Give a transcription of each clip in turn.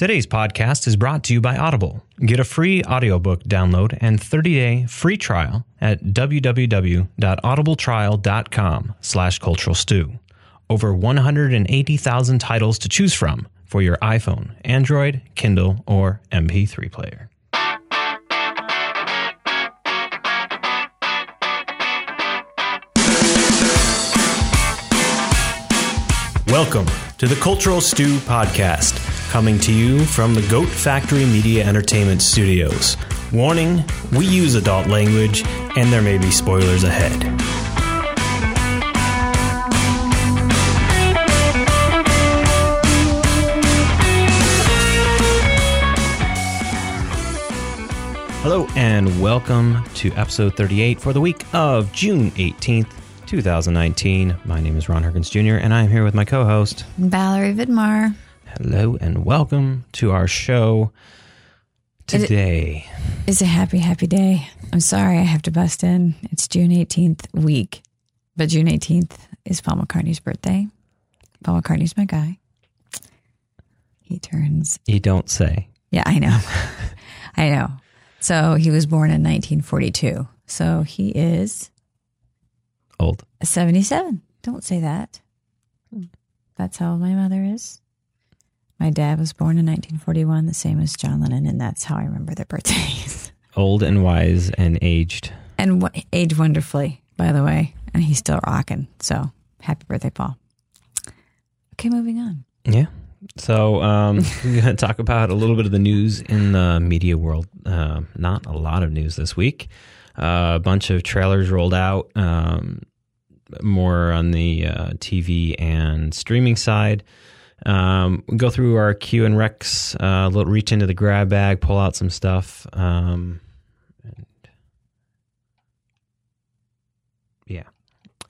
Today's podcast is brought to you by Audible. Get a free audiobook download and 30-day free trial at www.audibletrial.com slash cultural stew. Over 180,000 titles to choose from for your iPhone, Android, Kindle, or MP3 player. Welcome to the Cultural Stew Podcast, coming to you from the Goat Factory Media Entertainment Studios. Warning we use adult language, and there may be spoilers ahead. Hello, and welcome to episode 38 for the week of June 18th, 2019. My name is Ron Herkins Jr., and I'm here with my co host. Valerie Vidmar. Hello, and welcome to our show today. It's a happy, happy day. I'm sorry I have to bust in. It's June 18th week, but June 18th is Paul McCartney's birthday. Paul McCartney's my guy. He turns, You don't say. yeah, I know. I know. So he was born in 1942. So he is Old. 77. Don't say that. That's how old my mother is. My dad was born in 1941, the same as John Lennon, and that's how I remember their birthdays. Old and wise and aged. and w- aged wonderfully, by the way. And he's still rocking. So happy birthday, Paul. Okay, moving on. Yeah. So um, we're going to talk about a little bit of the news in the media world. Uh, not a lot of news this week. Uh, a bunch of trailers rolled out, um, more on the uh, TV and streaming side. Um, go through our Q and Rex, uh, little reach into the grab bag, pull out some stuff. Um, and yeah.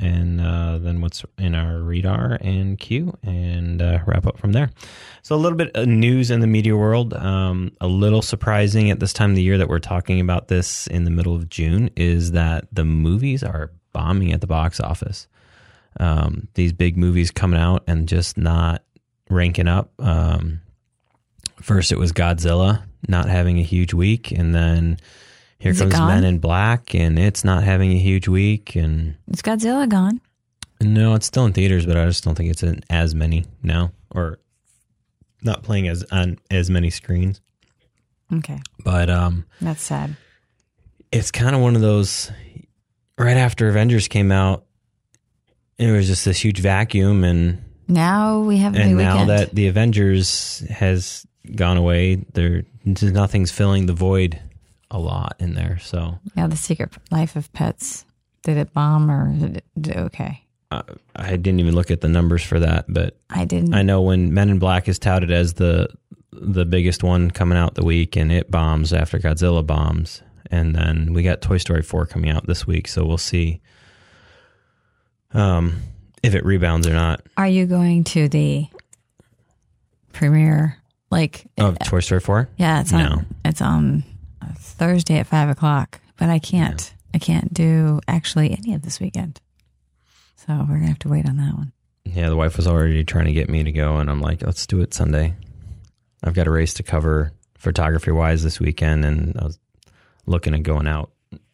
And uh, then what's in our radar and Q, and uh, wrap up from there. So a little bit of news in the media world. Um, a little surprising at this time of the year that we're talking about this in the middle of June is that the movies are bombing at the box office. Um, these big movies coming out and just not ranking up. Um, first, it was Godzilla not having a huge week, and then here Is it comes gone? Men in Black, and it's not having a huge week. And Is Godzilla gone? no, it's still in theaters, but I just don't think it's in as many now, or not playing as on as many screens. Okay, But um, that's sad. it's kind of one of those. Right after Avengers came out, it was just this huge vacuum, and Now we have a and now weekend. that the Avengers has gone away, there nothing's filling the void a lot in there. So yeah, the Secret Life of Pets. Did it bomb or did it, did it okay? I, I didn't even look at the numbers for that, but I didn't. I know when Men in Black is touted as the the biggest one coming out the week, and it bombs after Godzilla bombs, and then we got Toy Story four coming out this week, so we'll see um, if it rebounds or not Are you going to the premiere? Like, of Toy Story four. yeah, it's on. No. It's on Thursday at five o'clock. But I can't. I can't do actually any of this weekend. So we're gonna have to wait on that one. Yeah, the wife was already trying to get me to go, and I'm like, let's do it Sunday. I've got a race to cover photography wise this weekend, and I was looking at going out,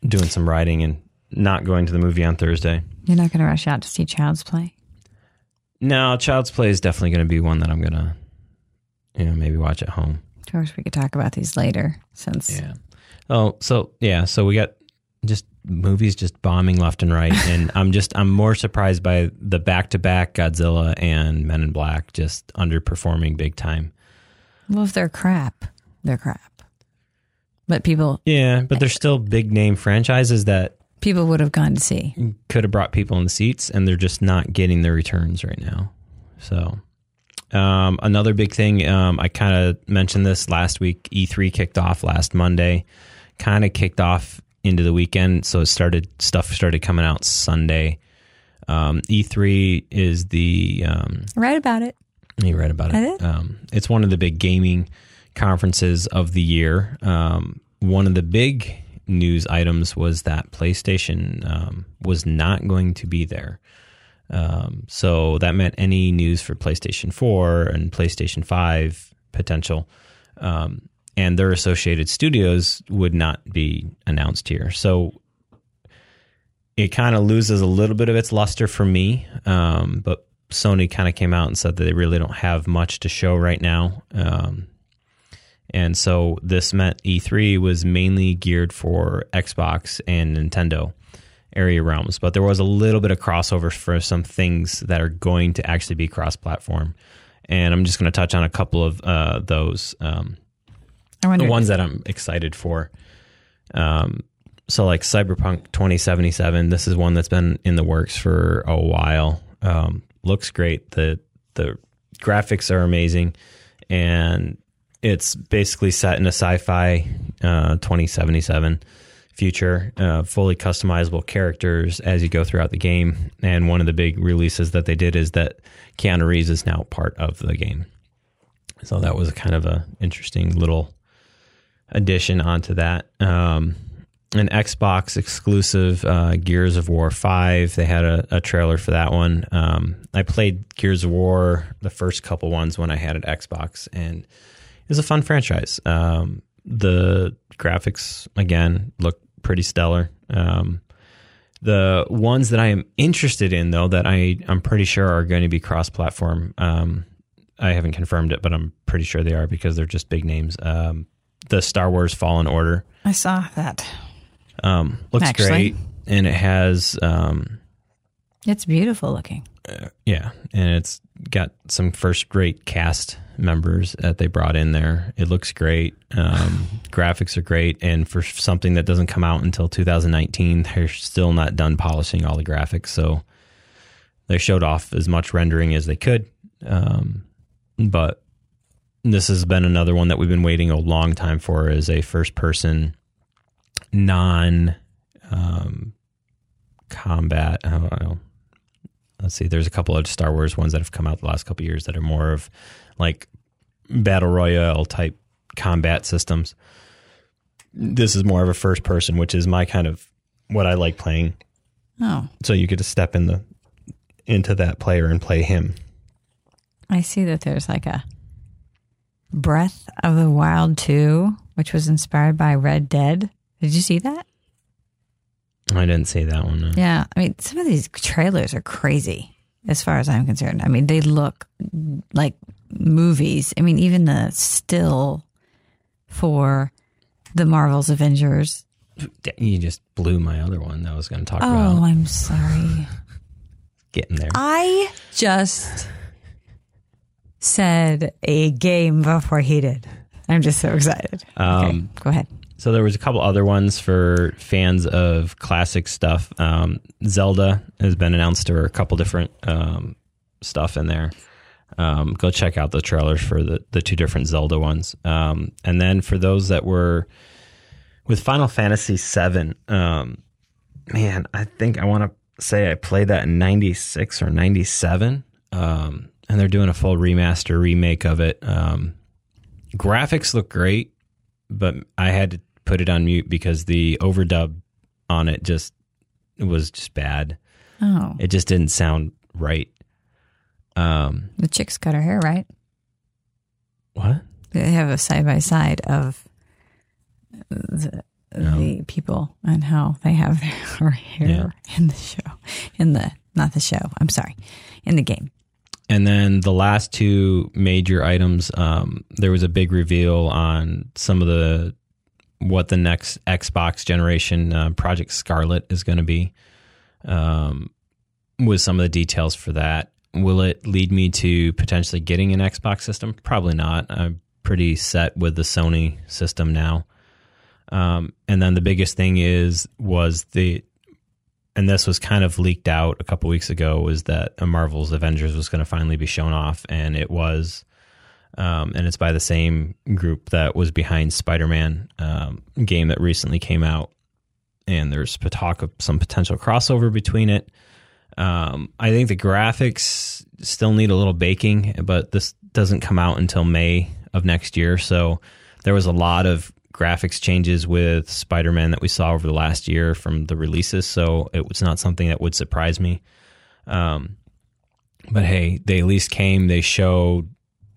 doing some riding, and not going to the movie on Thursday. You're not gonna rush out to see Child's Play. No, Child's Play is definitely going to be one that I'm gonna, you know, maybe watch at home. Of course, we could talk about these later since Yeah. Oh, so yeah, so we got just movies just bombing left and right, and I'm just I'm more surprised by the back to back Godzilla and Men in Black just underperforming big time. well, if they're crap, they're crap. But people Yeah, but they're eh. still big name franchises that people would have gone to see. could have brought people in the seats, and they're just not getting their returns right now. So, um, another big thing, um, I kind of mentioned this last week. E3 kicked off last Monday, kind of kicked off into the weekend, so it started stuff started coming out Sunday. Um, E3 is the um, Right about it. you read about I it. Um, it's one of the big gaming conferences of the year. Um, one of the big news items was that PlayStation um, was not going to be there. Um, so that meant any news for PlayStation 4 and PlayStation 5 potential. Um, and their associated studios would not be announced here. So it kind of loses a little bit of its luster for me. Um, but Sony kind of came out and said that they really don't have much to show right now. Um, and so this meant E3 was mainly geared for Xbox and Nintendo area realms, but there was a little bit of crossover for some things that are going to actually be cross platform. And I'm just going to touch on a couple of uh, those. Um, I wonder. the ones that I'm excited for. Um, so like Cyberpunk 2077, this is one that's been in the works for a while. Um, looks great. The the graphics are amazing, and it's basically set in a sci-fi uh, 2077 future, uh, fully customizable characters as you go throughout the game. And one of the big releases that they did is that Keanu Reeves is now part of the game. So that was kind of a interesting little addition onto that. Um, an Xbox exclusive uh, Gears of War 5. They had a, a trailer for that one. Um, I played Gears of War, the first couple ones, when I had an Xbox, and was a fun franchise. Um, the graphics, again, look pretty stellar. Um, the ones that I am interested in, though, that I, I'm pretty sure are going to be cross platform. Um, I haven't confirmed it, but I'm pretty sure they are because they're just big names. Um, the Star Wars Fallen Order. I saw that. Um, looks Actually. great, and it has um, It's beautiful looking. Yeah, and it's got some first rate cast members that they brought in there. It looks great. Um, graphics are great, and for something that doesn't come out until 2019, they're still not done polishing all the graphics. So they showed off as much rendering as they could, um, but this has been another one that we've been waiting a long time for as a first person non um, combat. I don't know. Let's see. There's a couple of Star Wars ones that have come out the last couple of years that are more of like battle royale type combat systems. This is more of a first person, which is my kind of what I like playing. Oh, So you get to step in the into that player and play him. I see that there's like a Breath of the Wild 2, which was inspired by Red Dead. Did you see that? I didn't see that one. no. Yeah. I mean, some of these trailers are crazy as far as I'm concerned. I mean, they look like movies. I mean, even the still for the Marvel's Avengers. You just blew my other one that I was going to talk Oh, about. Oh, I'm sorry. Getting there. I just said a game before he did. I'm just so excited. okay, Um, go ahead. So there was a couple other ones for fans of classic stuff. Um, Zelda has been announced or a couple different um, stuff in there. Um, go check out the trailers for the, the two different Zelda ones. Um, and then for those that were with Final Fantasy VII, um, man, I think I want to say I played that in 96 or 97. Um, and they're doing a full remaster remake of it. Graphics look great but I had to put it on mute because the overdub on it just it was just bad. Oh, It just didn't sound right. Um, the chick's got her hair right. what? They have a side by side of the, the people and how they have their hair in the show, in the not the show. I'm sorry, in the game. And then the last two major items, um, there was a big reveal on some of the what the next Xbox generation uh, Project Scarlett is going to be. Um, with some of the details for that, will it lead me to potentially getting an Xbox system? Probably not. I'm pretty set with the Sony system now. Um, and then the biggest thing is was the and this was kind of leaked out a couple weeks ago was that Marvel's Avengers was going to finally be shown off, and it was, um, and it's by the same group that was behind Spider-Man um, game that recently came out, and there's talk of some potential crossover between it. Um, I think the graphics still need a little baking, but this doesn't come out until May of next year, so there was a lot of graphics changes with Spider-Man that we saw over the last year from the releases, so it was not something that would surprise me. Um, but hey, they at least came. They showed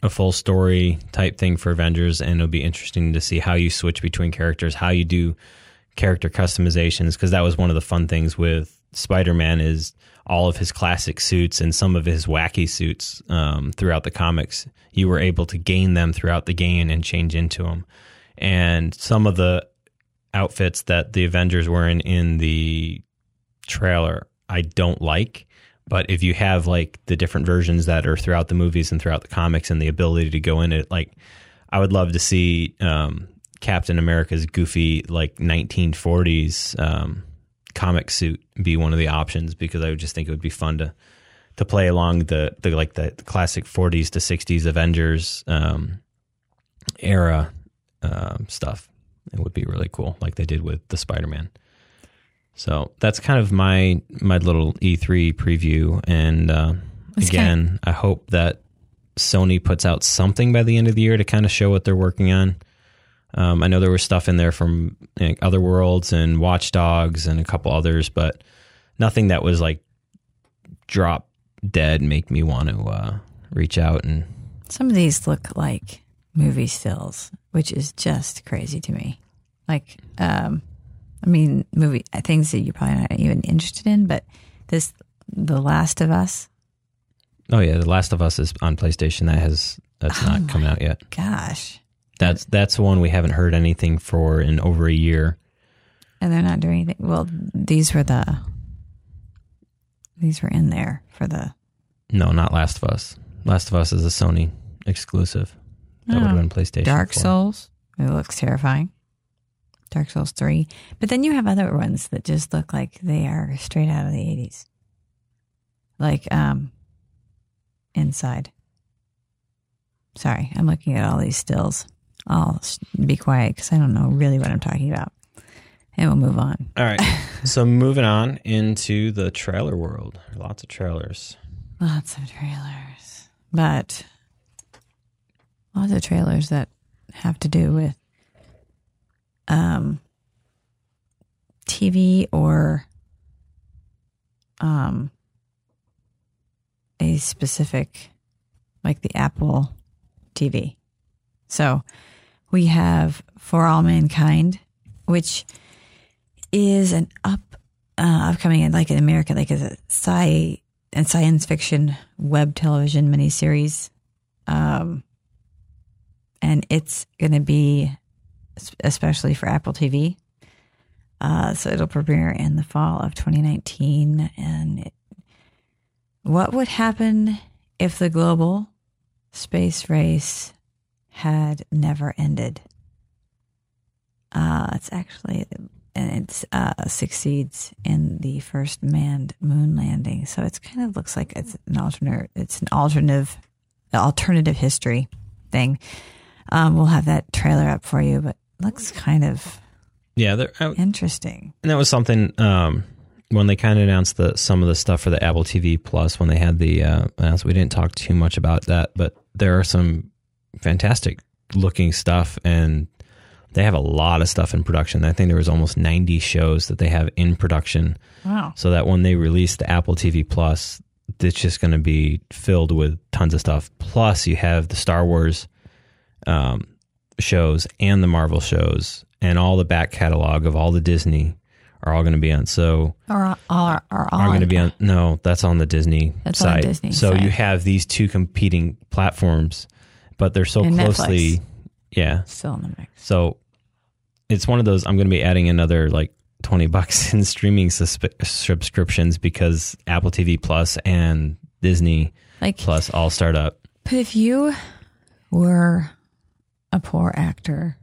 a full story type thing for Avengers, and it'll be interesting to see how you switch between characters, how you do character customizations, because that was one of the fun things with Spider Man is all of his classic suits and some of his wacky suits um, throughout the comics. You were able to gain them throughout the game and change into them, and some of the outfits that the Avengers were in in the trailer, I don't like. But if you have like the different versions that are throughout the movies and throughout the comics and the ability to go in it, like I would love to see um, Captain America's goofy like 1940s um, comic suit be one of the options because I would just think it would be fun to to play along the the like the classic 40s to 60s Avengers um, era um, stuff. It would be really cool, like they did with the Spider Man. So that's kind of my my little E3 preview, and uh, again, I hope that Sony puts out something by the end of the year to kind of show what they're working on. Um, I know there was stuff in there from you know, Outer Worlds and Watch Dogs and a couple others, but nothing that was like drop dead make me want to uh, reach out and Some of these look like movie stills, which is just crazy to me. Like, um, I mean, movie uh, things that you're probably not even interested in, but this, The Last of Us, oh yeah, The Last of Us is on PlayStation. That has that's Oh not coming out yet. gosh, That's that's one we haven't heard anything for in over a year. and they're not doing anything. Well, these were the, these were in there for the. No, not Last of Us. Last of Us is a Sony exclusive. That would have Oh. been PlayStation. Dark 4. Souls. It looks terrifying. Dark Souls 3. But then you have other ones that just look like they are straight out of the 80s. Like um Inside. Sorry, I'm looking at all these stills. I'll be quiet cuz I don't know really what I'm talking about. And we'll move on. All right. so moving on into the trailer world. Lots of trailers. Lots of trailers. But lots of trailers that have to do with um TV or um a specific like the Apple TV. So we have For All Mankind, which is an up uh, upcoming in like in America, like a sci and science fiction web television miniseries. Um, and it's going to be especially for Apple TV. Uh, so it'll premiere in the fall of 2019. And it, what would happen if the global space race had never ended? Uh, it's actually and it uh, succeeds in the first manned moon landing. So it's kind of looks like it's an alternate. It's an alternative, alternative history thing. Um, we'll have that trailer up for you, but looks kind of Yeah, there, I, interesting. and that was something um, when they kind of announced the some of the stuff for the Apple TV Plus when they had the uh, announcement. We didn't talk too much about that, but there are some fantastic looking stuff, and they have a lot of stuff in production. I think there was almost ninety shows that they have in production. Wow. so that when they release the Apple TV Plus, it's just going to be filled with tons of stuff. Plus, you have the Star Wars um, shows and the Marvel shows, and all the back catalog of all the Disney are all going to be on. So Or, or, or are going to be on. No, that's on the Disney That's on side. Disney so side. you have these two competing platforms, but they're so And closely. Netflix. Yeah, still in the mix. so it's one of those. I'm going to be adding another like twenty bucks in streaming susp- subscriptions because Apple TV Plus and Disney Like, Plus all start up. but if you were a poor actor,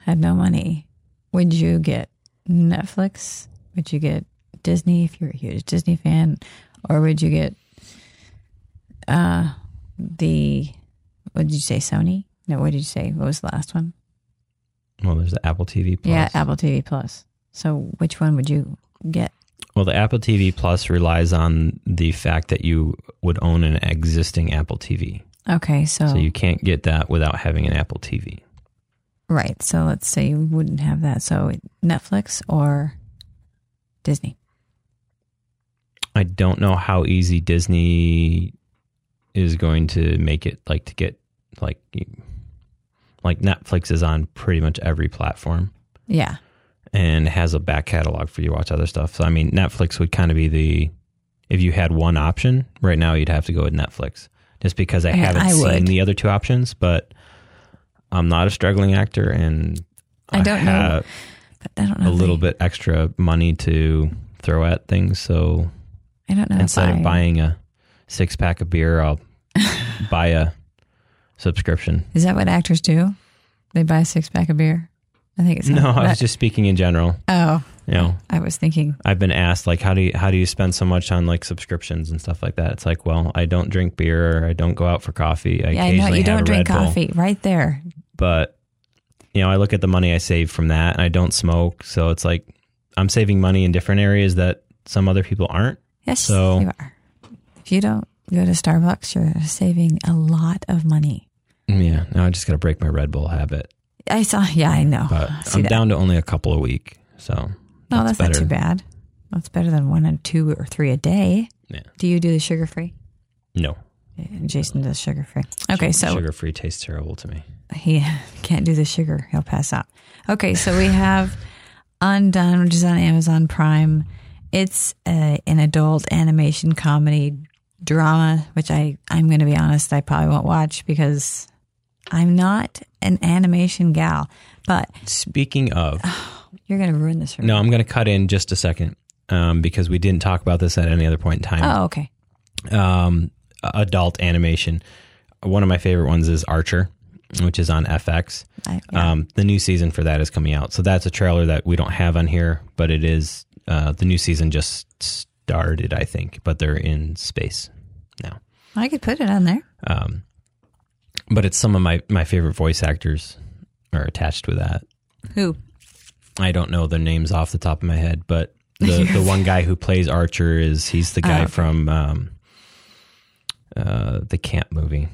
had no money, would you get Netflix? Would you get Disney if you're a huge Disney fan, or would you get uh the what did you say Sony? No, what did you say? What was the last one? Well, there's the Apple TV Plus. Yeah, Apple TV Plus. So which one would you get? Well, the Apple TV Plus relies on the fact that you would own an existing Apple TV, Okay, so, so you can't get that without having an Apple TV. right. So let's say you wouldn't have that. So Netflix or Disney. I don't know how easy Disney is going to make it like to get like you, like Netflix is on pretty much every platform Yeah. and has a back catalog for you to watch other stuff. So I mean, Netflix would kind of be the if you had one option right now, you'd have to go with Netflix, just because I mean, haven't I seen would. the other two options. But I'm not a struggling actor, and I don't know have But I don't know. a little I, bit extra money to throw at things. So I don't know. instead I, of buying a six pack of beer, I'll buy a subscription. Is that what actors do? They buy a six pack of beer? I think it's No, I was just speaking in general. Oh, You know, I was thinking. I've been asked like, how do you how do you spend so much on like subscriptions and stuff like that? It's like, well, I don't drink beer, I don't go out for coffee. I Yeah, I occasionally you don't drink Red Bull, coffee. Right there. but you know, I look at the money I save from that, and I don't smoke, so it's like I'm saving money in different areas that some other people aren't. Yes, So- you are. If you don't go to Starbucks, you're saving a lot of money. Yeah, now I just got to break my Red Bull habit, I saw. Yeah, I know. but I'm that? down to only a couple a week, so No, that's, not too bad. That's better than one and two or three a day. Yeah. Do you do the sugar free? No, Jason does sugar free. Okay, so sugar free tastes terrible to me. he can't do the sugar. He'll pass out. Okay, so we have Undone, which is on Amazon Prime. It's a, an adult animation comedy drama, which I I'm going to be honest, I probably won't watch because I'm not an animation gal. But Speaking of, you're going to ruin this for me. no, I'm going to cut in just a second um, because we didn't talk about this at any other point in time. Oh, okay. um, adult animation. One of my favorite ones is Archer, which is on FX. I, yeah. Um, the new season for that is coming out. So that's a trailer that we don't have on here, but it is uh, the new season just started, I think, but they're in space now. I could put it on there. Um, but it's some of my, my favorite voice actors are attached with that. Who? I don't know their names off the top of my head, but the, the one guy who plays Archer is he's the guy Oh, okay. from um, uh, the Camp movie.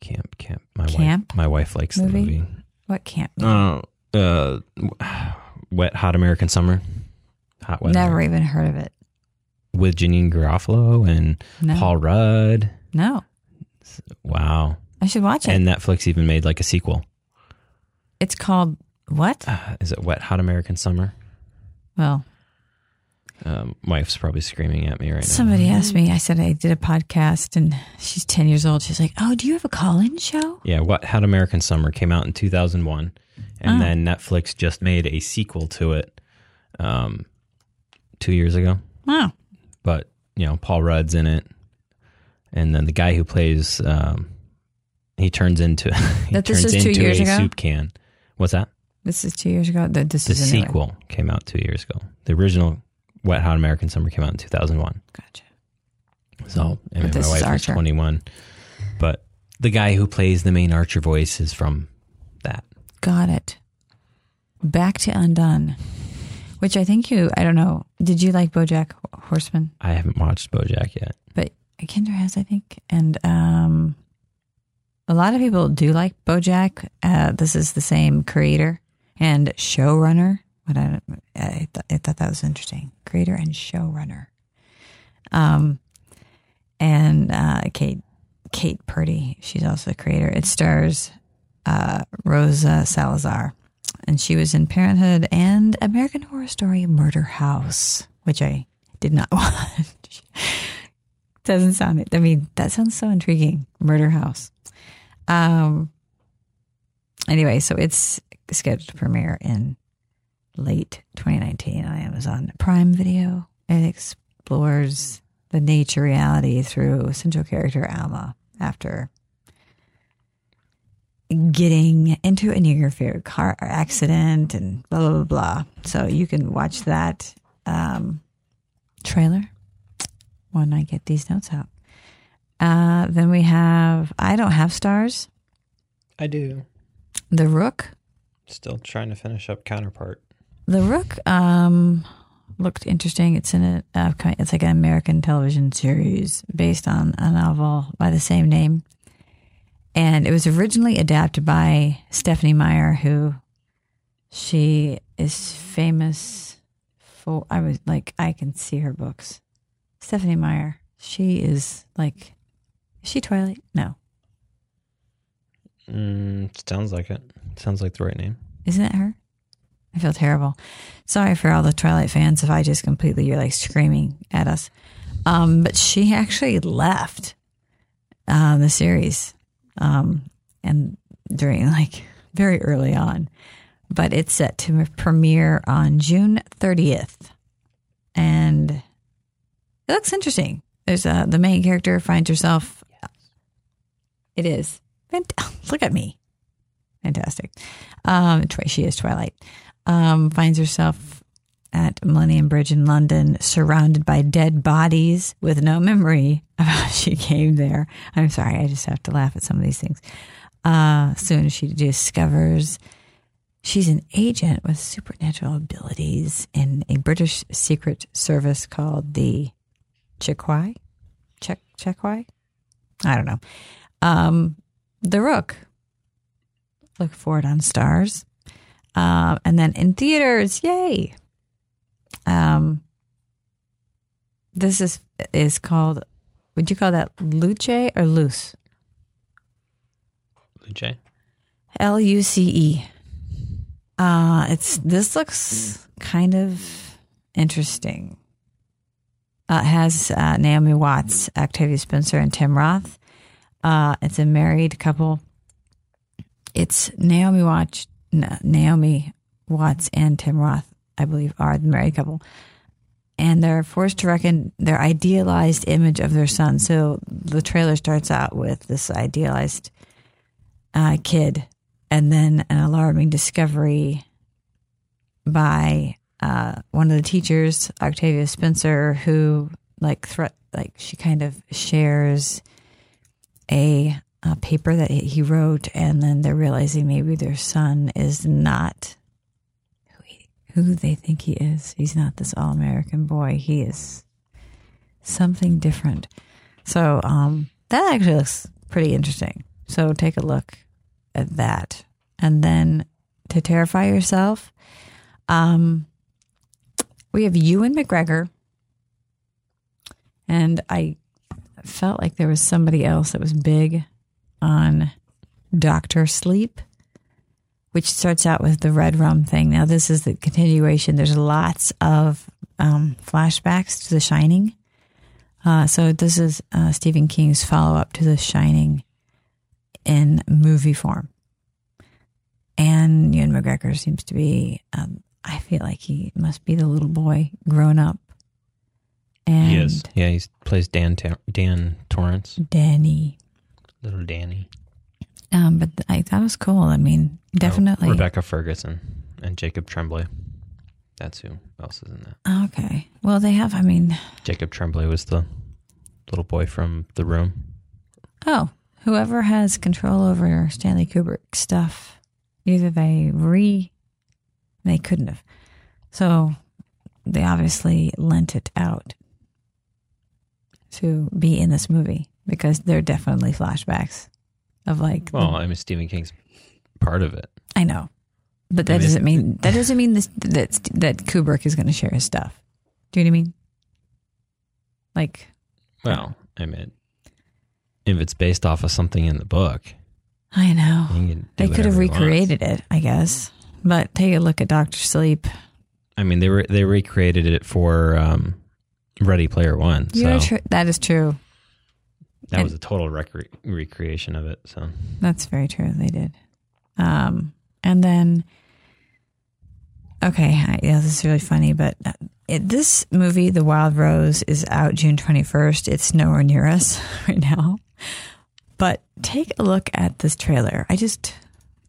Camp, Camp. My Camp wife, my wife likes movie? the movie. What camp? Uh, uh, Wet Hot American Summer. Hot Wet Never even heard of it. with Janeane Garofalo and No. Paul Rudd. No. Wow. I should watch it. And Netflix even made like a sequel. it's called what? Uh, is it Wet Hot American Summer? Well, Um, wife's probably screaming at me right now. somebody asked me. I said I did a podcast, and she's ten years old. She's like, "Oh, do you have a call-in show?" Yeah, Wet Hot American Summer came out in 2001, and Oh. then Netflix just made a sequel to it um, two years ago. Wow. But you know, Paul Rudd's in it, and then the guy who plays um, he turns into he That this turns two into years a ago? soup can. What's that? This is two years ago. The, this The is a new sequel came out two years ago. The original Wet Hot American Summer came out in 2001. Gotcha. So I But mean, my is wife was 21, but the guy who plays the main Archer voice is from that. Got it. Back to Undone, which I think you. I don't know. Did you like BoJack Horseman? I haven't watched BoJack yet. But Kendra has, I think, and um, a lot of people do like BoJack. Uh, this is the same creator and showrunner. What I I, th- I thought that was interesting. Creator and showrunner. Um, and uh, Kate Kate Purdy. She's also the creator. It stars uh, Rosa Salazar, and she was in Parenthood and American Horror Story Murder House, which I did not watch. Doesn't sound it. I mean, that sounds so intriguing. Murder House. Um. Anyway, so it's scheduled to premiere in late 2019 on Amazon Prime Video. It explores the nature reality through central character Alma after getting into a near fatal car accident and blah blah blah blah. So you can watch that um, trailer when I get these notes out. Uh, then we have I don't have Starz. I do. The Rook. Still trying to finish up Counterpart. The Rook um, looked interesting. It's in a uh, it's like an American television series based on a novel by the same name, and it was originally adapted by Stephenie Meyer, who she is famous for. I was like, I can see her books. Stephenie Meyer. She is like, is she Twilight? No. Mm, sounds like it. Sounds like the right name. Isn't it her? I feel terrible. Sorry for all the Twilight fans if I just completely you're like screaming at us. Um, but she actually left uh, the series, um, and during like very early on. But it's set to premiere on June 30th, and it looks interesting. There's a the main character finds herself. It is. Fant- Look at me. Fantastic. Um, she is Twilight. Um, finds herself at Millennium Bridge in London, surrounded by dead bodies with no memory of how she came there. I'm sorry, I just have to laugh at some of these things. Uh, soon she discovers she's an agent with supernatural abilities in a British secret service called the Checquy. Check Checquy? I don't know. Um, the Rook. Look for it on Starz. Uh, and then in theaters, yay! Um, this is is called. Would you call that Luce or Luce? Luce? L U C E. Uh, it's this looks kind of interesting. Uh, has uh, Naomi Watts, Octavia Spencer, and Tim Roth. Uh, it's a married couple. It's Naomi Watts, Naomi Watts, and Tim Roth, I believe, are the married couple, and they're forced to reckon their idealized image of their son. So the trailer starts out with this idealized uh, kid, and then an alarming discovery by uh, one of the teachers, Octavia Spencer, who like threat, like she kind of shares a, a paper that he wrote, and then they're realizing maybe their son is not who, he, who they think he is. He's not this all American boy. He is something different. So um, that actually looks pretty interesting. So take a look at that, and then to terrify yourself. Um, we have Ewan McGregor, and I felt like there was somebody else that was big on Doctor Sleep, which starts out with the red rum thing. Now this is the continuation. There's lots of um, flashbacks to The Shining. Uh, so this is uh, Stephen King's follow up to The Shining in movie form. And Ewan McGregor seems to be, um, I feel like he must be the little boy grown up. And He is. Yeah, he plays Dan Tor- Dan Torrance, Danny. Little Danny. Um, but I thought it was cool. I mean, definitely. Oh, Rebecca Ferguson and Jacob Tremblay. That's who else is in that. Okay. Well, they have, I mean, Jacob Tremblay was the little boy from The Room. oh, whoever has control over Stanley Kubrick stuff, either they re, they couldn't have. So they obviously lent it out to be in this movie because they're definitely flashbacks of like, Well, I mean, Stephen King's part of it. I know, but that I mean, doesn't mean that doesn't mean this, that that Kubrick is going to share his stuff. Do you know what I mean? Like, Well, I mean, if it's based off of something in the book, I know he can do they could have whatever he wants. recreated it, I guess. But take a look at Doctor Sleep. I mean, they were they recreated it for um, Ready Player One, so tr- that is true. That was a total recre- recreation of it. So That's very true. They did. Um, and then, okay, I, yeah, this is really funny, but uh, it, this movie, The Wild Rose, is out June 21st. It's nowhere near us right now. But take a look at this trailer. I just,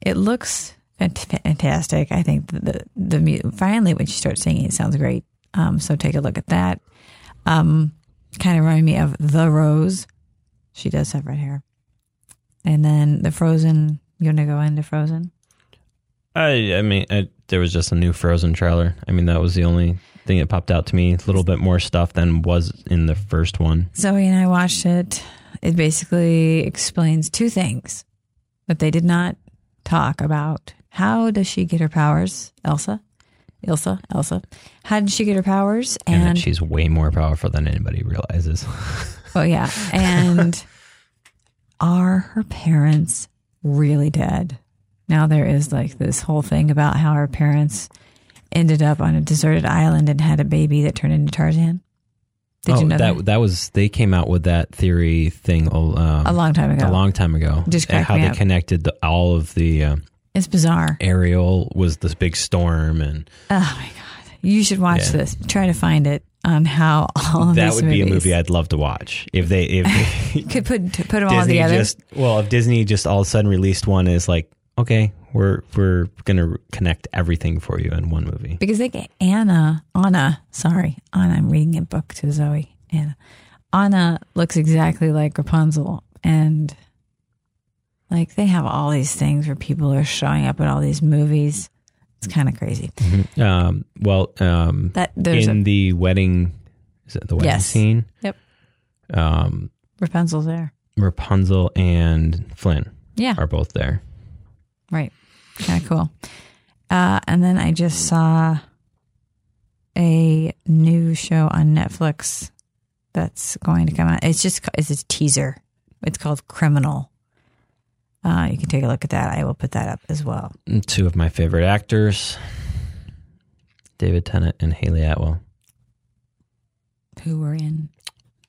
it looks fantastic. I think the, the, the finally when she starts singing, it sounds great. Um, so take a look at that. Um, kind of reminded me of The Rose. She does have red hair. And then the Frozen. You want to go into Frozen? I I mean, I, there was just a new Frozen trailer. I mean, that was the only thing that popped out to me. A little bit more stuff than was in the first one. Zoe and I watched it. It basically explains two things that they did not talk about. How does she get her powers? Elsa? Ilsa? Elsa? How did she get her powers? And, And, she's way more powerful than anybody realizes. oh yeah. And are her parents really dead. Now there is like this whole thing about how her parents ended up on a deserted island and had a baby that turned into Tarzan. Did oh, you know that, that? that was they came out with that theory thing um, A long time ago. a long time ago. Just how they up. connected the, all of the uh, It's bizarre. Ariel was this big storm, and Oh my god! You should watch Yeah. this. Try to find it on how all of that would be a movie I'd love to watch if they if could put put them all Disney together. just well if Disney just all of a sudden released one is like okay we're we're gonna connect everything for you in one movie. because they get Anna, Anna, sorry, Anna. I'm reading a book to Zoe. Anna, Anna looks exactly like Rapunzel, and like they have all these things where people are showing up in all these movies. It's kind of crazy. Um, well, um, That there's in a the wedding, is it the wedding Yes. scene? Yep. Um, Rapunzel's there. Rapunzel and Flynn Yeah, are both there. right. Kind of cool. Uh, and then I just saw a new show on Netflix that's going to come out. It's just it's a teaser. It's called Criminal. Uh, you can take a look at that. I will put that up as well. And Two of my favorite actors, David Tennant and Hayley Atwell. Who were in?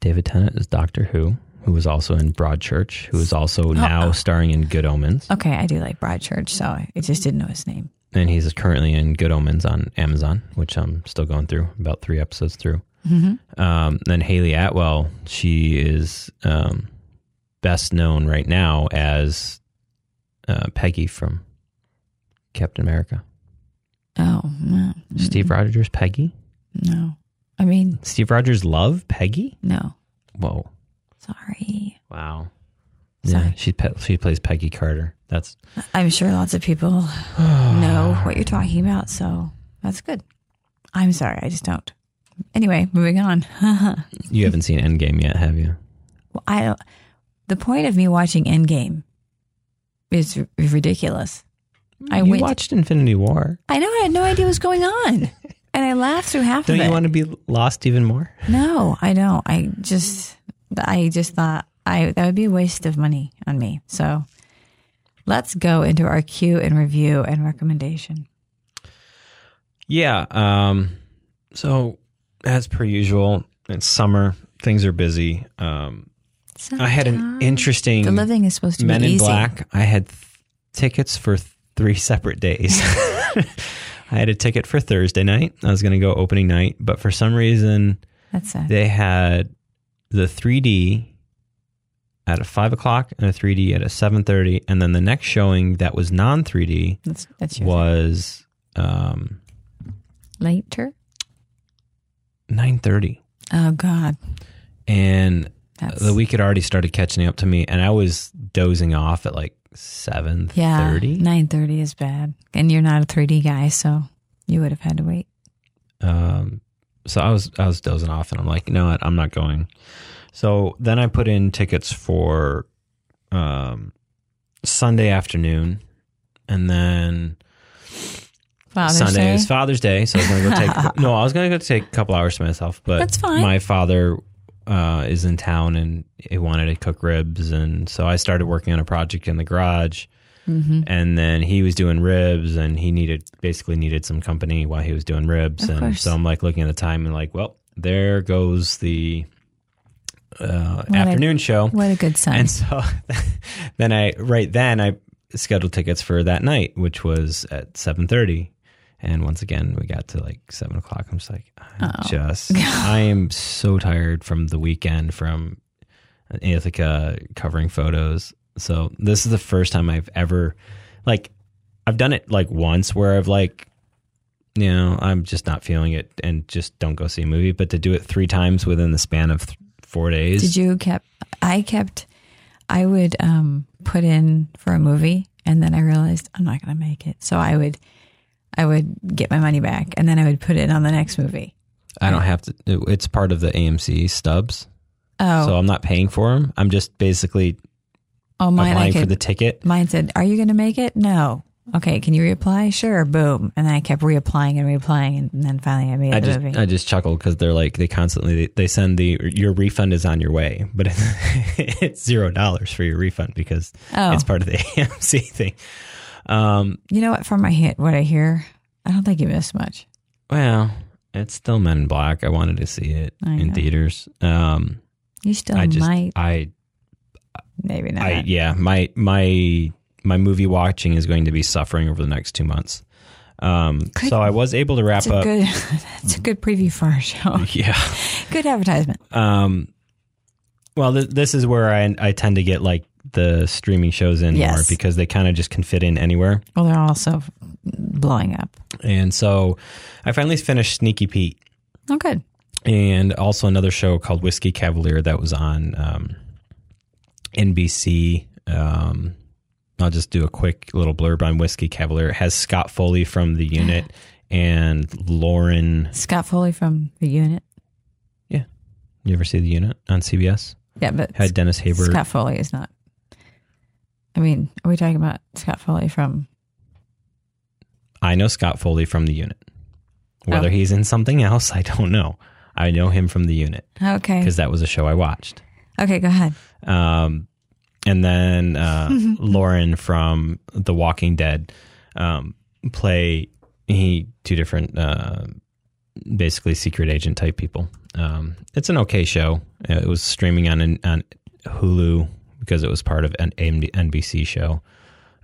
David Tennant is Doctor Who, who was also in Broadchurch, who is also now oh. starring in Good Omens, Okay, I do like Broadchurch, so I just didn't know his name. and he's currently in Good Omens on Amazon, which I'm still going through, about three episodes through. Mm-hmm. Um, then Hayley Atwell, she is um, best known right now as uh, Peggy from Captain America. Oh no, Steve Rogers, Peggy. no. I mean, Steve Rogers love Peggy. no. Whoa, Sorry. wow. Sorry. Yeah, she pe- she plays Peggy Carter. That's I'm sure lots of people know what you're talking about, so that's good. I'm sorry, I just don't. Anyway, moving on. you haven't seen Endgame yet, have you? Well, I don't. The point of me watching Endgame is ridiculous. I you went. watched Infinity War. I know. I had no idea what was going on, and I laughed through half Don't of it. you want to be lost even more? no, I don't. I just, I just thought I that would be a waste of money on me. So, let's go into our cue and review and recommendation. Yeah. Um, so as per usual, it's summer. Things are busy. Um, I had an interesting The living is supposed to Men be in easy. Black. I had th- tickets for th- three separate days. I had a ticket for Thursday night. I was going to go opening night, but for some reason That's sad. they had the 3D at a five o'clock and a 3D at a 7:30, and then the next showing that was non 3D That's that's was um, later. 9:30, Oh God, and that's the week had already started catching up to me, and I was dozing off at like 7:30. yeah. Nine thirty is bad, and you're not a 3D guy, so you would have had to wait. Um, so I was I was dozing off, and I'm like, you know what, I'm not going. So then I put in tickets for um, Sunday afternoon, and then Father's Sunday Day. is Father's Day, so I was going to go take no, I was going to go take a couple hours to myself, but That's fine. My father uh, is in town, and he wanted to cook ribs, and so I started working on a project in the garage. Mm-hmm. And then he was doing ribs, and he needed basically needed some company while he was doing ribs, Of and course. so I'm like looking at the time and like, well, there goes the uh, a- afternoon show. What a good son. And so then I right then I scheduled tickets for that night, which was at seven thirty. And once again, we got to like seven o'clock. I'm just like, I Oh. just, I am so tired from the weekend from Ithaca covering photos. So this is the first time I've ever, like, I've done it like once where I've like, you know, I'm just not feeling it and just don't go see a movie. But to do it three times within the span of th- four days, Did you kept? I kept. I would um, put in for a movie, and then I realized I'm not going to make it. So I would, I would get my money back, and then I would put it on the next movie. I don't have to. It's part of the AMC stubs, Oh, so I'm not paying for them. I'm just basically oh, mine. Applying for the ticket. mine said, "Are you going to make it?" No. okay, can you reapply? Sure, boom. And then I kept reapplying and reapplying, and then finally I made I the just movie. I just chuckled because they're like they constantly they send the your refund is on your way, but it's, it's zero dollars for your refund because Oh. it's part of the AMC thing. Um, you know what? From my hit, what I hear, I don't think you missed much. well, it's still Men in Black. I wanted to see it in theaters. Um, You still I just might, I maybe not. I yeah my my my movie watching is going to be suffering over the next two months. Um, Good. so I was able to wrap up. good. That's a good preview for our show. Yeah. Good advertisement. Um, well, th- this is where I I tend to get like the streaming shows in more because they kind of just can fit in anywhere. Well, they're also blowing up. And so I finally finished Sneaky Pete Oh, good. and also another show called Whiskey Cavalier that was on um, NBC. Um, I'll just do a quick little blurb on Whiskey Cavalier. It has Scott Foley from the unit and Lauren. Scott Foley from the unit. Yeah. You ever see the unit on CBS? Yeah, but Had Dennis Haysbert. Scott Foley is not. I mean, are we talking about Scott Foley from? I know Scott Foley from the unit. Whether Oh. he's in something else, I don't know. I know him from the unit Okay. because that was a show I watched. Okay, go ahead. Um, and then uh, Lauren from The Walking Dead um, play he two different uh, basically secret agent type people. Um, it's an okay show. It was streaming on on Hulu because it was part of an NBC show.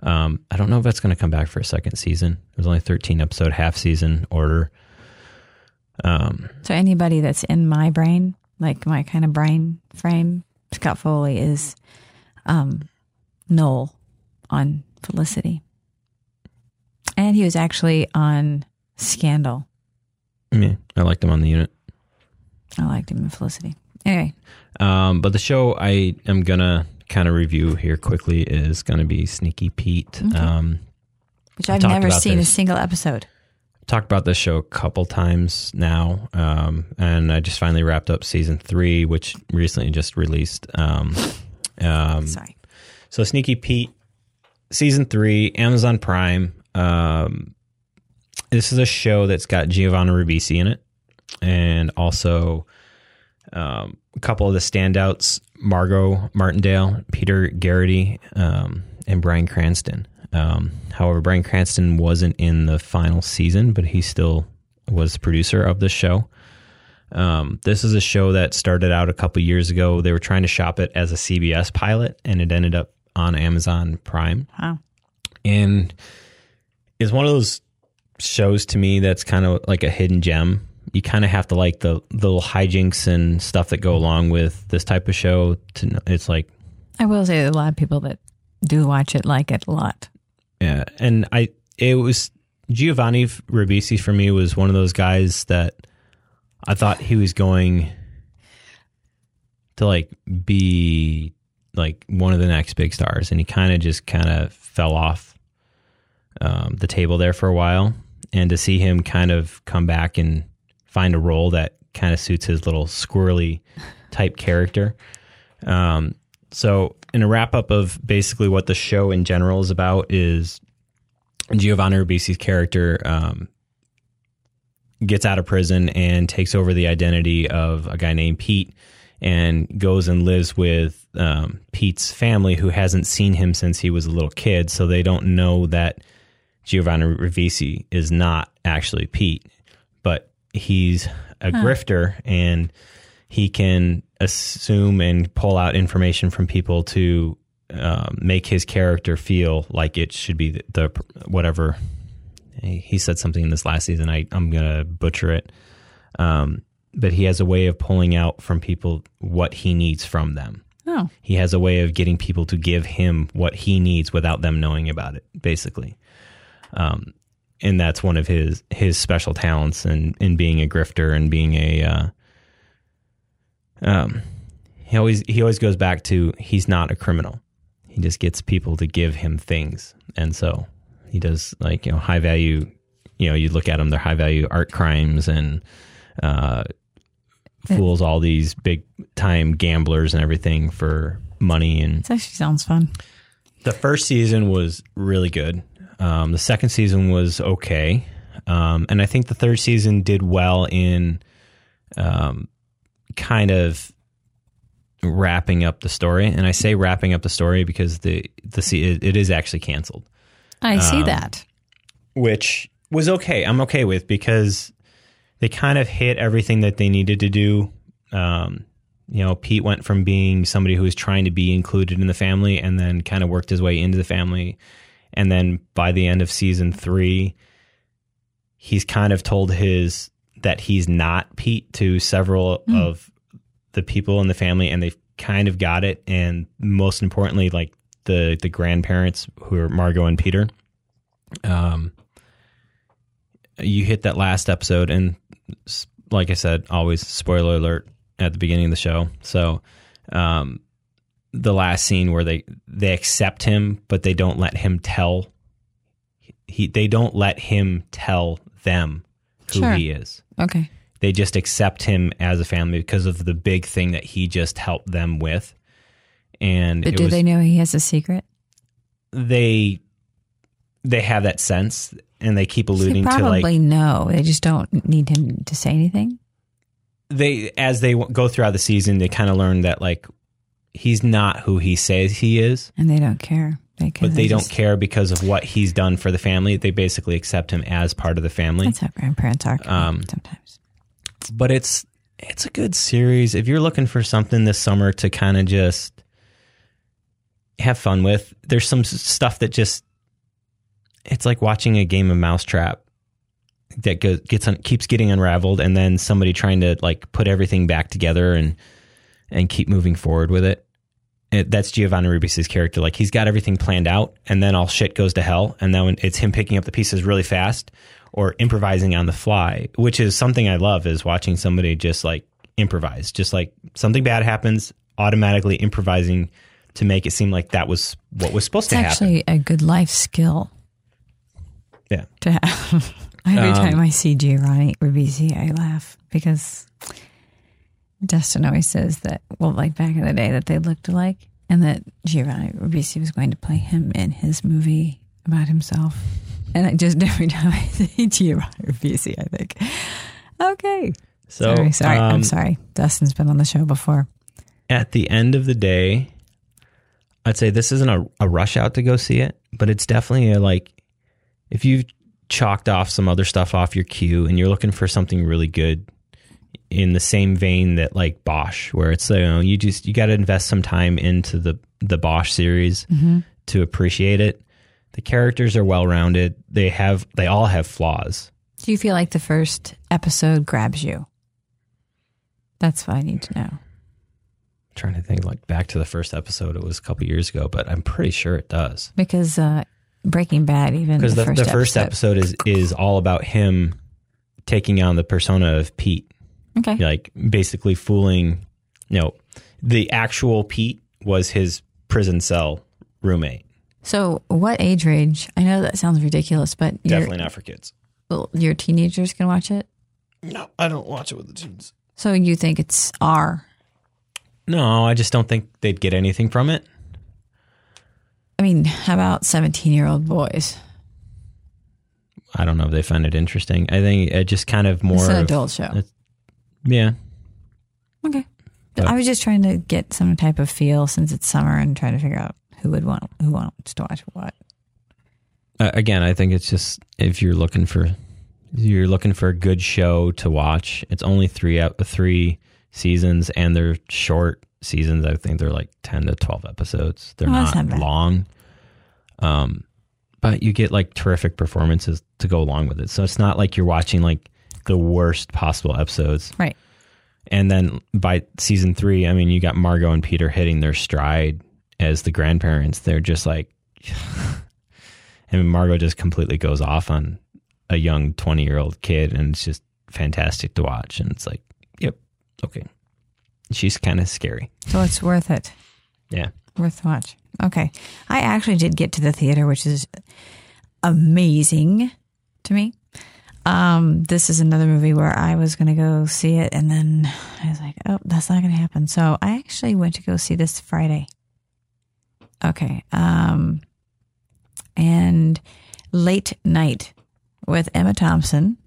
Um, I don't know if that's going to come back for a second season. It was only 13 episode half season order. Um, So anybody that's in my brain, like my kind of brain frame, Scott Foley is um, Noel on Felicity, and he was actually on Scandal. yeah, I liked him on the unit. I liked him in Felicity. Anyway, Um, but the show I am gonna kind of review here quickly is gonna be Sneaky Pete. Okay. Um, which I've never seen this. a single episode. talked about this show a couple times now, um, and I just finally wrapped up season three, which recently just released. Um, um, Sorry. so Sneaky Pete, season three, Amazon Prime. Um, this is a show that's got Giovanni Ribisi in it, and also um, a couple of the standouts: Margot Martindale, Peter Gerety, um, and Bryan Cranston. Um, however, Bryan Cranston wasn't in the final season, but he still was the producer of the show. Um, this is a show that started out a couple years ago. They were trying to shop it as a CBS pilot, and it ended up on Amazon Prime. Wow. And is one of those shows to me that's kind of like a hidden gem. You kind of have to like the, the little hijinks and stuff that go along with this type of show. To it's like I will say that a lot of people that do watch it like it a lot. Yeah, and I it was Giovanni Ribisi for me was one of those guys that I thought he was going to like be like one of the next big stars, and he kind of just kind of fell off um, the table there for a while. And to see him kind of come back and find a role that kind of suits his little squirrely type character. Um, so, in a wrap up of basically what the show in general is about, is Giovanni Ribisi's character um, gets out of prison and takes over the identity of a guy named Pete and goes and lives with um, Pete's family, who hasn't seen him since he was a little kid. So they don't know that Giovanni Ribisi is not actually Pete, he's a grifter and he can assume and pull out information from people to um, make his character feel like it should be the, the whatever he he said something in this last season. I I'm gonna butcher it, um, but he has a way of pulling out from people what he needs from them. Oh, He has a way of getting people to give him what he needs without them knowing about it, basically. Um, and that's one of his his special talents in in being a grifter and being a uh, um he always he always goes back to he's not a criminal. He just gets people to give him things. And so he does like, you know, high value you know, you look at them, they're high value art crimes and uh fools all these big time gamblers and everything for money and this actually sounds fun. the first season was really good. Um, the second season was okay, um, and I think the third season did well in um, kind of wrapping up the story. And I say wrapping up the story because the the it, it is actually canceled, I see that. which was okay. I'm okay with because they kind of hit everything that they needed to do. Um, you know, Pete went from being somebody who was trying to be included in the family and then kind of worked his way into the family. And then by the end of season three, he's kind of told his that he's not Pete to several of the people in the family, and they've kind of got it. And most importantly, like the the grandparents who are Margot and Peter. Um, you hit that last episode, and like I said, always spoiler alert at the beginning of the show. So, um, the last scene where they they accept him, but they don't let him tell. He they don't let him tell them who Sure. he is. Okay. They just accept him as a family because of the big thing that he just helped them with. And But do was, they know he has a secret? they they have that sense and they keep They alluding to probably like know. They just don't need him to say anything. they as they go throughout the season they kind of learn that like he's not who he says he is. And they don't care. They, but they don't just, care because of what he's done for the family. They basically accept him as part of the family. That's how grandparents are Um, sometimes. but it's it's a good series. If you're looking for something this summer to kind of just have fun with there's some stuff that just it's like watching a game of mousetrap that goes, gets un, keeps getting unraveled and then somebody trying to like put everything back together and and keep moving forward with it. it that's Giovanni Ribisi's character. Like he's got everything planned out and then all shit goes to hell. And then when it's him picking up the pieces really fast or improvising on the fly which is something I love is watching somebody just like improvise. Just like something bad happens automatically improvising to make it seem like that was what was supposed It's to happen. It's actually a good life skill. Yeah. To have. Every Um, time I see Giovanni Ribisi, I laugh because Dustin always says that, well, like back in the day, that they looked alike and that Giovanni Ribisi was going to play him in his movie about himself. And I just, every time I see Giovanni Ribisi, I think, okay. so sorry, sorry. um, I'm sorry. Dustin's been on the show before. at the end of the day, I'd say this isn't a, a rush out to go see it, but it's definitely a like if you've chalked off some other stuff off your queue and you're looking for something really good in the same vein that like Bosch, where it's you know you just you got to invest some time into the the Bosch series to appreciate it. The characters are well rounded. They have they all have flaws. Do you feel like the first episode grabs you? That's what I need to know. trying to think like back to the first episode. It was a couple years ago, but I'm pretty sure it does. Because uh, Breaking Bad, even because the, the, first, the first episode. episode is is all about him taking on the persona of Pete, Okay. like basically fooling. You know, the actual Pete was his prison cell roommate. So, what age range? I know that sounds ridiculous, but Definitely not for kids. well, your teenagers can watch it. No, I don't watch it with the teens. So you think it's R? No, I just don't think they'd get anything from it. I mean, how about seventeen-year-old boys? I don't know if they find it interesting. I think it just kind of more It's an of- adult show. Yeah. Okay. But- I was just trying to get some type of feel since it's summer and trying to figure out who would want who wants to watch what. Uh, again, I think it's just if you're looking for you're looking for a good show to watch. It's only three ep- three seasons, and they're short seasons. I think they're like ten to twelve episodes. They're Oh, not, not long. Um, but you get like terrific performances to go along with it. So it's not like you're watching like the worst possible episodes. Right. And then by season three, I mean, you got Margot and Peter hitting their stride as the grandparents. They're just like, and Margot just completely goes off on a young 20 year old kid. And it's just fantastic to watch. And it's like, yep, okay. She's kind of scary. So it's worth it. Yeah. Worth watch. Okay. I actually did get to the theater, which is amazing to me. Um, this is another movie where I was going to go see it, and then I was like, oh, that's not going to happen. So I actually went to go see this Friday. Okay. Um, and Late Night with Emma Thompson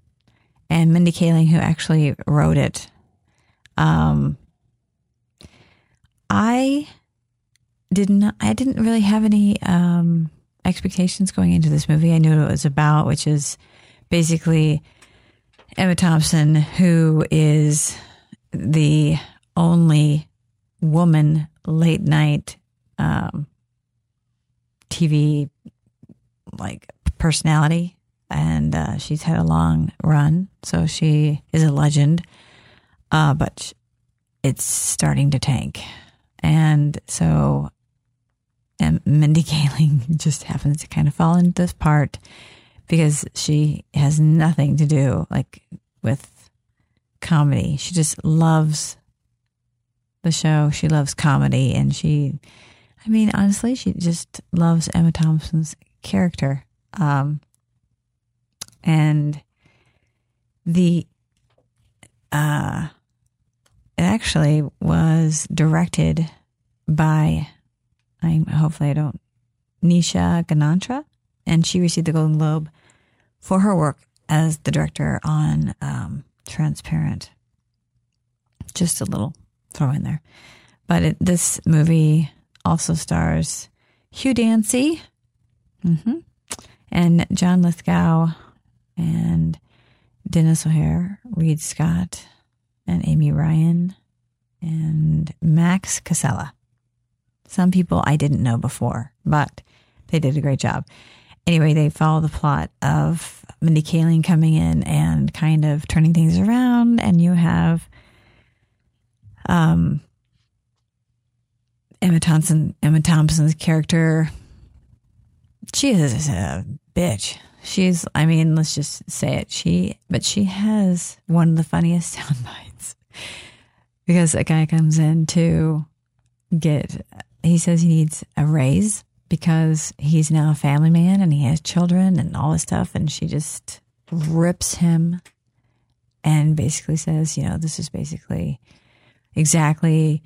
and Mindy Kaling, who actually wrote it. Um, I didn't. I didn't really have any um, expectations going into this movie. I knew what it was about, which is basically Emma Thompson, who is the only woman late night um, TV like personality, and uh, she's had a long run, so she is a legend. Uh, but it's starting to tank, and so and Mindy Kaling just happens to kind of fall into this part because she has nothing to do like with comedy. She just loves the show. She loves comedy and she I mean, honestly, she just loves Emma Thompson's character. Um, and the, uh, it actually was directed by, I hopefully I don't, Nisha Ganatra, and she received the Golden Globe for her work as the director on um, Transparent. Just a little throw in there. But it, this movie also stars Hugh Dancy mm-hmm, and John Lithgow and Denis O'Hare, Reid Scott, and Amy Ryan and Max Casella. Some people I didn't know before, but they did a great job. Anyway, they follow the plot of Mindy Kaling coming in and kind of turning things around, and you have um, Emma Thompson, Emma Thompson's character, she is a bitch. She's, I mean, let's just say it. She, but she has one of the funniest sound bites because a guy comes in to get, he says he needs a raise because he's now a family man and he has children and all this stuff. And she just rips him and basically says, you know, this is basically exactly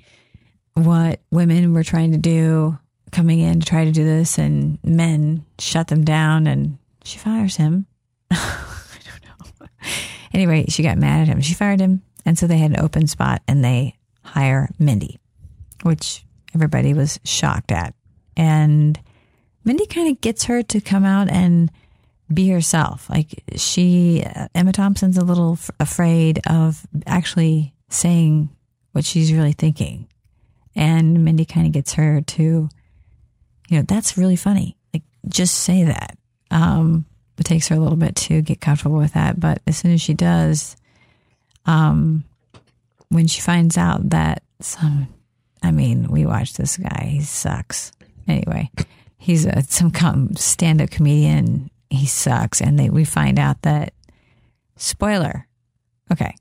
what women were trying to do coming in to try to do this and men shut them down and she fires him. I don't know. Anyway, she got mad at him. She fired him. And so they had an open spot and they hire Mindy, which everybody was shocked at. And Mindy kind of gets her to come out and be herself. Like she, Emma Thompson's a little f- afraid of actually saying what she's really thinking. And Mindy kind of gets her to, you know, that's really funny. Like, just say that. Um, it takes her a little bit to get comfortable with that. But as soon as she does, um, when she finds out that some, I mean, we watch this guy, he sucks. Anyway, he's a, some stand up comedian. He sucks. And they, we find out that, spoiler. Okay.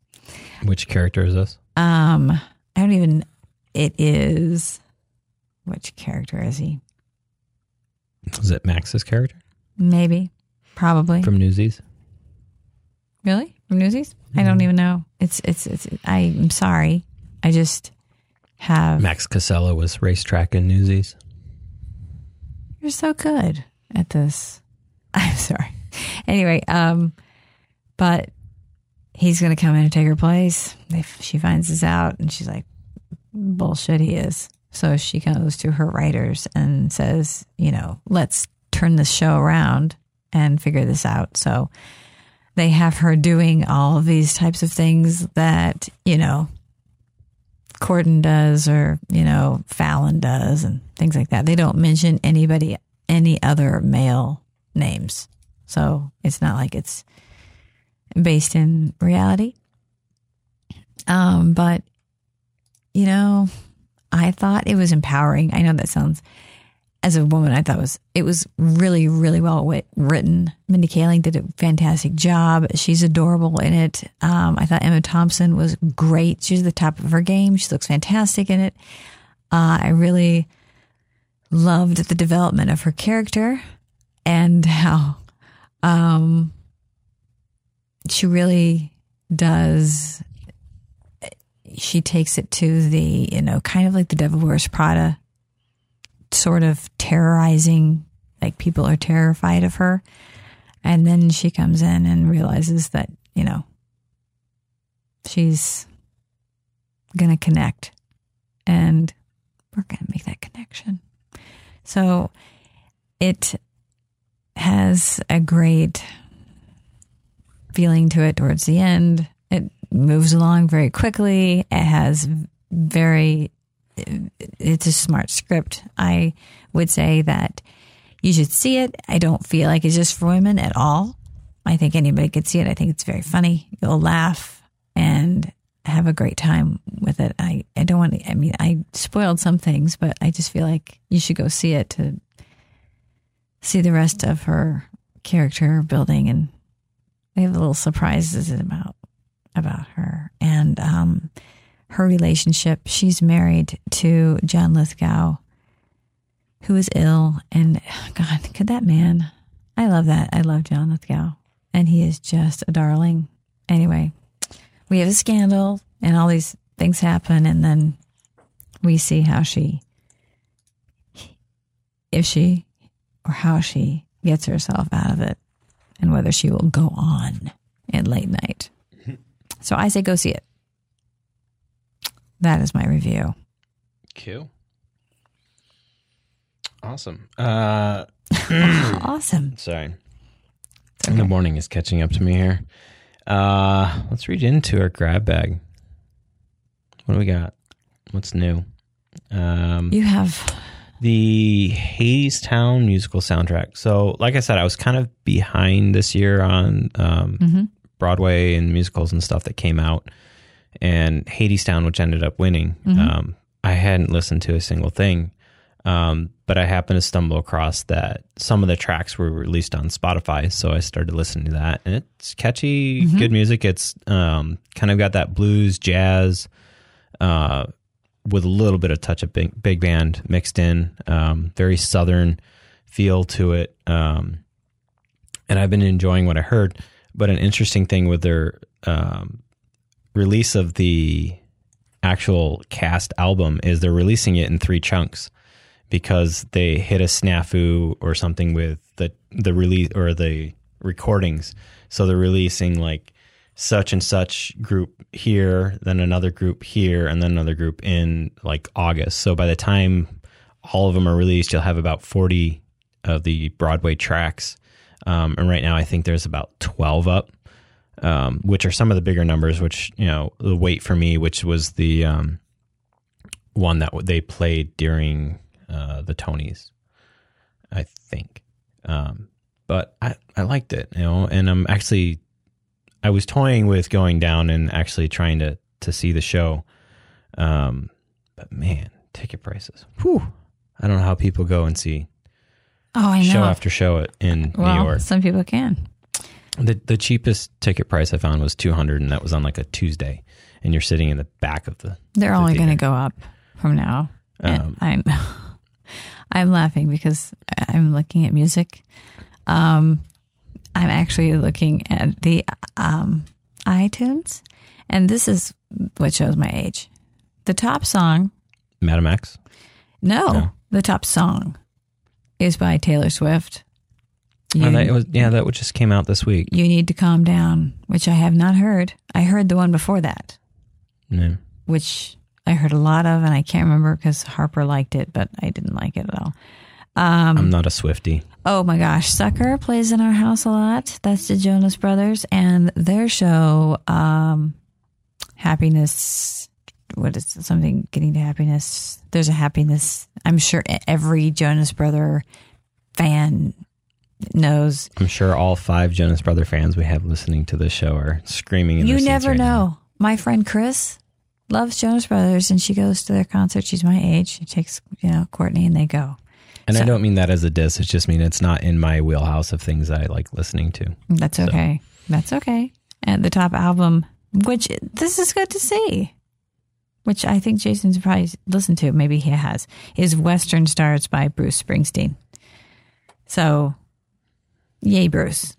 Which character is this? Um, I don't even. It is. Which character is he? Is it Max's character Maybe, probably. from Newsies? really from Newsies? I don't even know. It's it's it's. I'm sorry. I just have. Max Casella was racetrack in Newsies. You're so good at this. I'm sorry. Anyway, um, but he's going to come in and take her place. If she finds this out, and she's like, "Bullshit, he is." So she goes to her writers and says, "You know, let's turn this show around and figure this out." So they have her doing all these types of things that you know Corden does, or you know Fallon does, and things like that. They don't mention anybody, any other male names, so it's not like it's based in reality. Um, but you know, I thought it was empowering. I know that sounds as a woman, I thought it was it was really, really well written. Mindy Kaling did a fantastic job. She's adorable in it. Um, I thought Emma Thompson was great. She's at the top of her game. She looks fantastic in it. Uh, I really loved the development of her character and how um, she really does. She takes it to the you know kind of like the Devil Wears Prada sort of terrorizing, like people are terrified of her. And then she comes in and realizes that, you know, she's going to connect and we're going to make that connection. So it has a great feeling to it towards the end. It moves along very quickly. It has very, it's a smart script. I would say that you should see it. I don't feel like it's just for women at all. I think anybody could see it. I think it's very funny. You'll laugh and have a great time with it. I, I don't want to, I mean, I spoiled some things, but I just feel like you should go see it to see the rest of her character building and they have little surprises about about her and um, her relationship. She's married to John Lithgow, who is ill, and God, could that man? I love that. I love John Lithgow, and he is just a darling. Anyway, we have a scandal, and all these things happen, and then we see how she, if she, or how she gets herself out of it and whether she will go on in late night. Mm-hmm. So I say go see it. That is my review. Cool. Awesome. Uh, awesome. Sorry. Okay. The morning is catching up to me here. Uh, let's read into our grab bag. What do we got? What's new? Um, you have the Hadestown musical soundtrack. So, like I said, I was kind of behind this year on um, mm-hmm. Broadway and musicals and stuff that came out. And Hadestown, which ended up winning, mm-hmm. um, I hadn't listened to a single thing. Um, but I happened to stumble across that some of the tracks were released on Spotify, so I started listening to that, and it's catchy, mm-hmm. good music. It's um, kind of got that blues, jazz, uh, with a little bit of touch of big, big band mixed in, um, very southern feel to it. Um, and I've been enjoying what I heard. But an interesting thing with their um, release of the actual cast album is they're releasing it in three chunks because they hit a snafu or something with the the release or the recordings. So they're releasing like such and such group here, then another group here, and then another group in like August. So by the time all of them are released, you'll have about 40 of the Broadway tracks. Um, and right now, I think there's about 12 up, um, which are some of the bigger numbers, which, you know, the wait for me, which was the um, one that they played during uh, the Tonys, I think. Um, but I, I liked it, you know, and I'm actually I was toying with going down and actually trying to to see the show. Um, but man, ticket prices. Whew. I don't know how people go and see oh, I know. show after show it in well, New York. Some people can. The the cheapest ticket price I found was 200 and that was on like a Tuesday and you're sitting in the back of the They're the only going to go up from now. Um, I'm I'm laughing because I'm looking at music. Um, I'm actually looking at the um, iTunes, and this is what shows my age. The top song, Madam X. No, no. the top song is by Taylor Swift. You, oh, that was, yeah, that just came out this week. You need to calm down, which I have not heard. I heard the one before that, no. which I heard a lot of, and I can't remember because Harper liked it, but I didn't like it at all. Um, I'm not a Swifty. Oh my gosh, Sucker plays in our house a lot. That's the Jonas Brothers and their show, um, Happiness. What is it? something getting to happiness? There's a happiness. I'm sure every Jonas Brother fan knows. I'm sure all five Jonas Brother fans we have listening to this show are screaming. you never right know. Now. My friend Chris loves Jonas Brothers, and she goes to their concert. She's my age. She takes you know Courtney, and they go. And so, I don't mean that as a diss. It's just mean it's not in my wheelhouse of things I like listening to. That's okay. So. That's okay. And the top album, which this is good to see, which I think Jason's probably listened to. Maybe he has. Is Western Stars by Bruce Springsteen. So, yay, Bruce.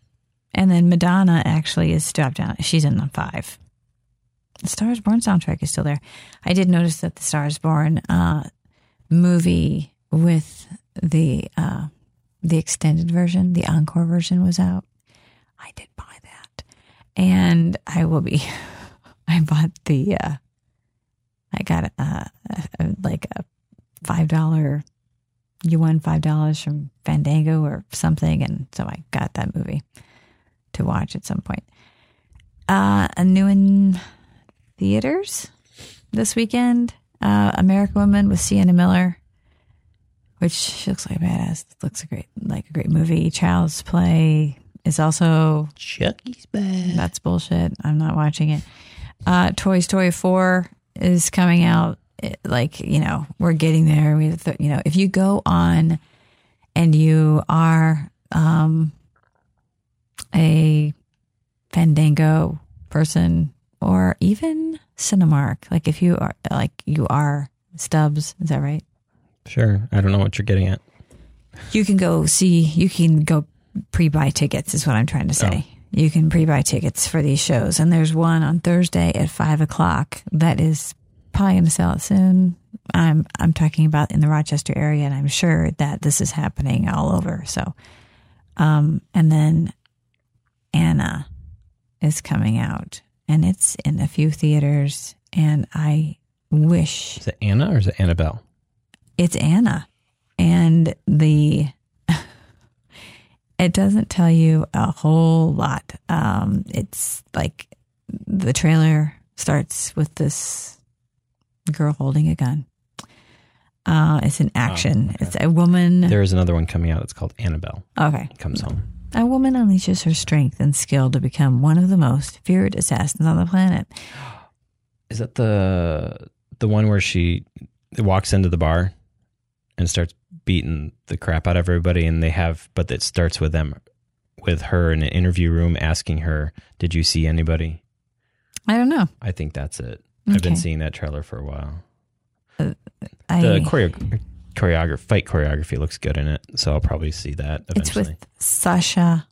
And then Madonna actually is dropped down. She's in the five. The Stars Born soundtrack is still there. I did notice that the Stars Born uh, movie with the uh, the extended version, the encore version was out, I did buy that, and I will be. I bought the. uh I got a, a, a like a five dollar. You won five dollars from Fandango or something, and so I got that movie to watch at some point. Uh, a new in theaters this weekend. Uh, American Woman with Sienna Miller, which she looks like a badass. Looks a great, like a great movie. Child's Play is also Chucky's bad. that's bullshit. I'm not watching it. Uh, Toy Story 4 is coming out. It- like, you know, we're getting there. We, you know, if you go on and you are um, a Fandango person or even Cinemark, like if you are, like you are Stubs, is that right? Sure. I don't know what you're getting at. You can go see, you can go pre buy tickets, is what I'm trying to say. You can pre buy tickets for these shows. And there's one on Thursday at five o'clock that is probably going to sell it soon. I'm, I'm talking about in the Rochester area, and I'm sure that this is happening all over. So, um, and then Anna is coming out, and it's in a few theaters. And I wish Is it Anna or is it Annabelle? it's Anna. And the it doesn't tell you a whole lot. Um, it's like the trailer starts with this girl holding a gun. Uh, it's an action. okay. It's a woman. There is another one coming out. It's called Annabelle okay. Comes Home. A woman unleashes her strength and skill to become one of the most feared assassins on the planet. Is that the the one where she walks into the bar and starts beating the crap out of everybody and they have but it starts with them with her in an interview room asking her, "Did you see anybody?" I don't know. I think that's it. I've been seeing that trailer for a while. I, The choreo- choreography fight choreography looks good in it, so I'll probably see that eventually. it's with Sasha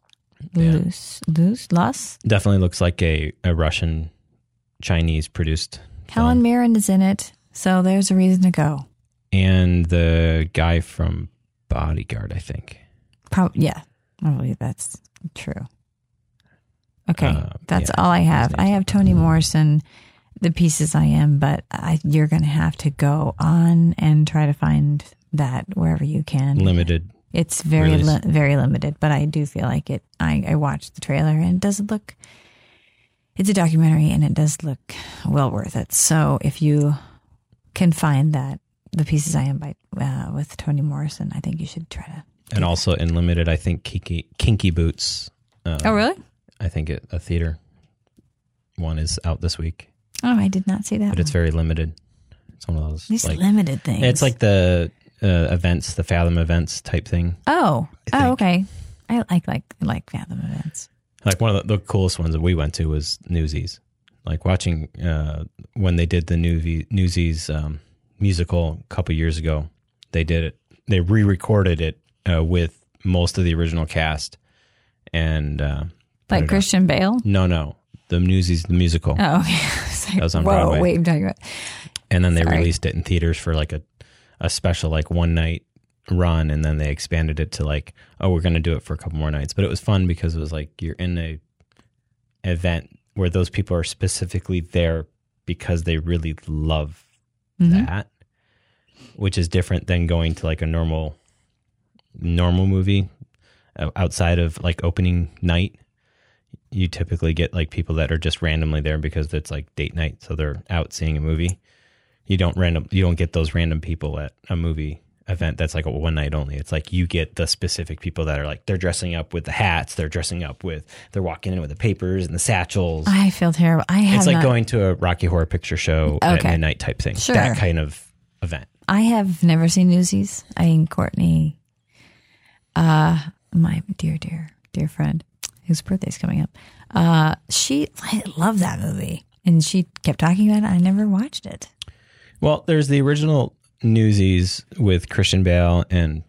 Yeah. Luz. Luz? Luz? Definitely looks like a, a Russian Chinese produced Helen film. Mirren is in it, so there's a reason to go. and the guy from Bodyguard, I think. Probably, yeah, probably that's true. Okay, Uh, that's yeah, all I have. I have Toni Morrison, the pieces I am, but I, you're going to have to go on and try to find that wherever you can. Limited. It's very li- very limited, but I do feel like it. I, I watched the trailer and it doesn't look. It's a documentary and it does look well worth it. So if you can find that, the pieces I am by uh, with Toni Morrison, I think you should try to. And also in limited, I think Kinky, Kinky Boots. Uh, Oh really? I think it, a theater one is out this week, Oh, I did not see that. but it's very limited. It's one of those these like limited things. it's like the uh, events, the Fathom events type thing. oh oh okay. I like like like Fathom events. Like one of the, the coolest ones that we went to was Newsies. Like watching uh, when they did the Newsy, Newsies um, musical a couple years ago. They did it. They re-recorded it uh, with most of the original cast, and uh, Like. Christian Bale. No, no, the Newsies the musical, Oh, okay. I was like, That was on Whoa, Broadway. wait, I'm talking about. and then they sorry. released it in theaters for like a a special like one night run, and then they expanded it to like oh we're going to do it for a couple more nights. But it was fun because it was like you're in a event where those people are specifically there because they really love Mhm. that, which is different than going to like a normal normal movie uh, outside of like opening night. You typically get like people that are just randomly there because it's like date night, so they're out seeing a movie. You don't random you don't get those random people at a movie event that's like a one night only. It's like you get the specific people that are like they're dressing up with the hats, they're dressing up with they're walking in with the papers and the satchels. I feel terrible. I have It's like not, going to a Rocky Horror Picture Show at midnight type thing. Sure. That kind of event. I have never seen Newsies. I think Courtney, uh, my dear, dear, dear friend, whose birthday's coming up, uh, she I love that movie, and she kept talking about it. I never watched it. Well, there's the original Newsies with Christian Bale and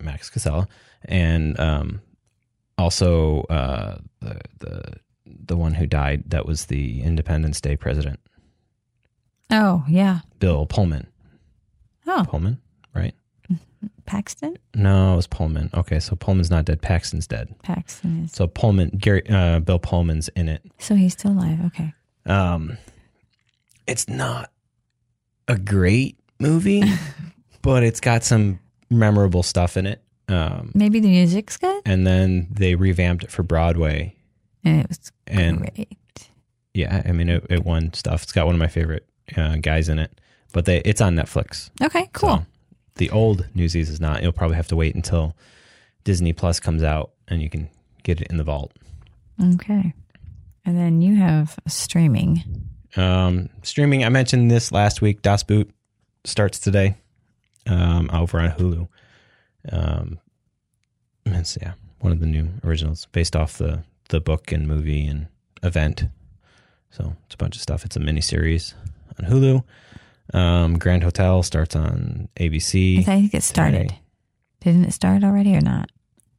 Max Casella, and um, also uh, the the the one who died that was the Independence Day president, Oh yeah. Bill Pullman. Oh, Pullman, right? Paxton. No, it was Pullman. Okay, so Pullman's not dead. Paxton's dead. Paxton is. So Pullman, Gary, uh, Bill Pullman's in it. So he's still alive. Okay. Um, it's not a great movie, but it's got some memorable stuff in it. Um, Maybe the music's good. and then they revamped it for Broadway, And it was and great. yeah, I mean it, it won stuff. It's got one of my favorite uh, guys in it, but they it's on Netflix. Okay, cool. So, the old Newsies is not. You'll probably have to wait until Disney Plus comes out and you can get it in the vault. Okay. And then you have streaming. Um, streaming. I mentioned this last week. Das Boot starts today. Um, over on Hulu. Um, it's yeah, one of the new originals based off the the book and movie and event. So it's a bunch of stuff. It's a miniseries on Hulu. Um, Grand Hotel starts on ABC. I think it started. today. Didn't it start already or not?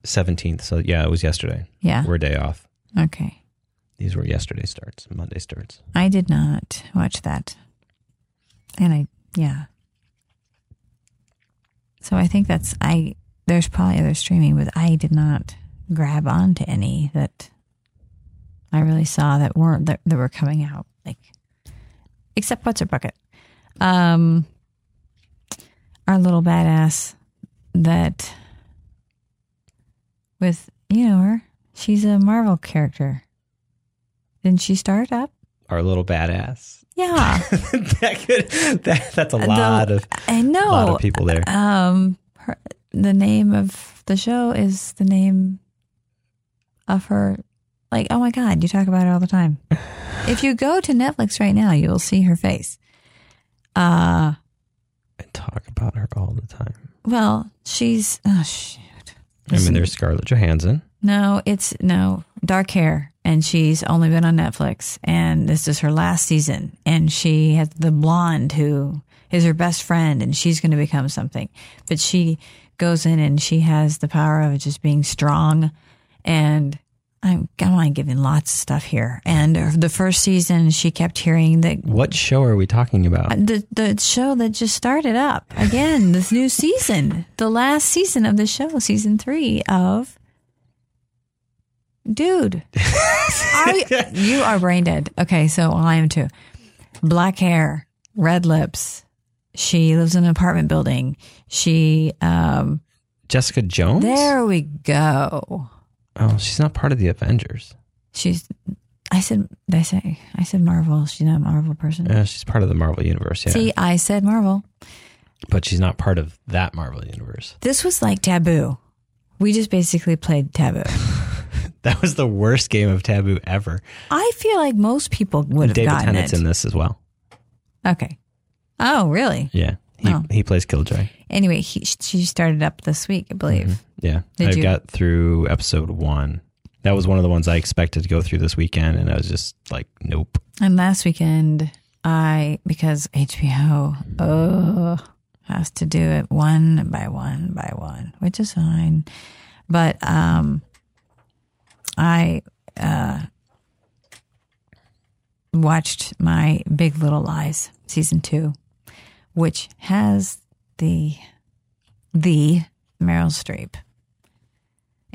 seventeenth. So yeah, it was yesterday. Yeah. We're a day off. Okay. These were yesterday starts. Monday starts. I did not watch that. And I, yeah. So I think that's, I, there's probably other streaming, but I did not grab on to any that I really saw that weren't, that, that were coming out. Like, except What's Her Bucket. Um, our little badass that with, you know her, she's a Marvel character. Didn't she start up? Our little badass. Yeah. that could, that, that's a lot of I know. a lot of people there. Um, her, the name of the show is the name of her. Like, oh my God, you talk about it all the time. if you go to Netflix right now, you will see her face. Uh, I talk about her all the time. well, she's, oh, shoot. I mean, there's Scarlett Johansson. No, it's no dark hair, and she's only been on Netflix, and this is her last season. And she has the blonde who is her best friend, and she's going to become something. But she goes in and she has the power of just being strong. And I'm, I'm giving lots of stuff here. And the first season, she kept hearing that What show are we talking about? the the show that just started up again, this new season, the last season of the show, season three of. Dude, are you, you are brain dead. Okay, so I am too. Black hair, red lips. She lives in an apartment building. She, um, Jessica Jones? there we go. Oh, she's not part of the Avengers. She's. I said. Did I say? I said Marvel. She's not a Marvel person. Uh, she's part of the Marvel universe, yeah. See, I said Marvel. But she's not part of that Marvel universe. This was like taboo. We just basically played taboo. That was the worst game of Taboo ever. I feel like most people would have David gotten Tennant's it. in this as well. Okay. Oh, really? Yeah. He, Oh. he plays Killjoy. Anyway, he, she started up this week, I believe. Yeah. Did I you- got through episode one. That was one of the ones I expected to go through this weekend, and I was just like, nope. And last weekend, I because HBO oh has to do it one by one by one, which is fine. But um, I uh watched my Big Little Lies season two, which has the the Meryl Streep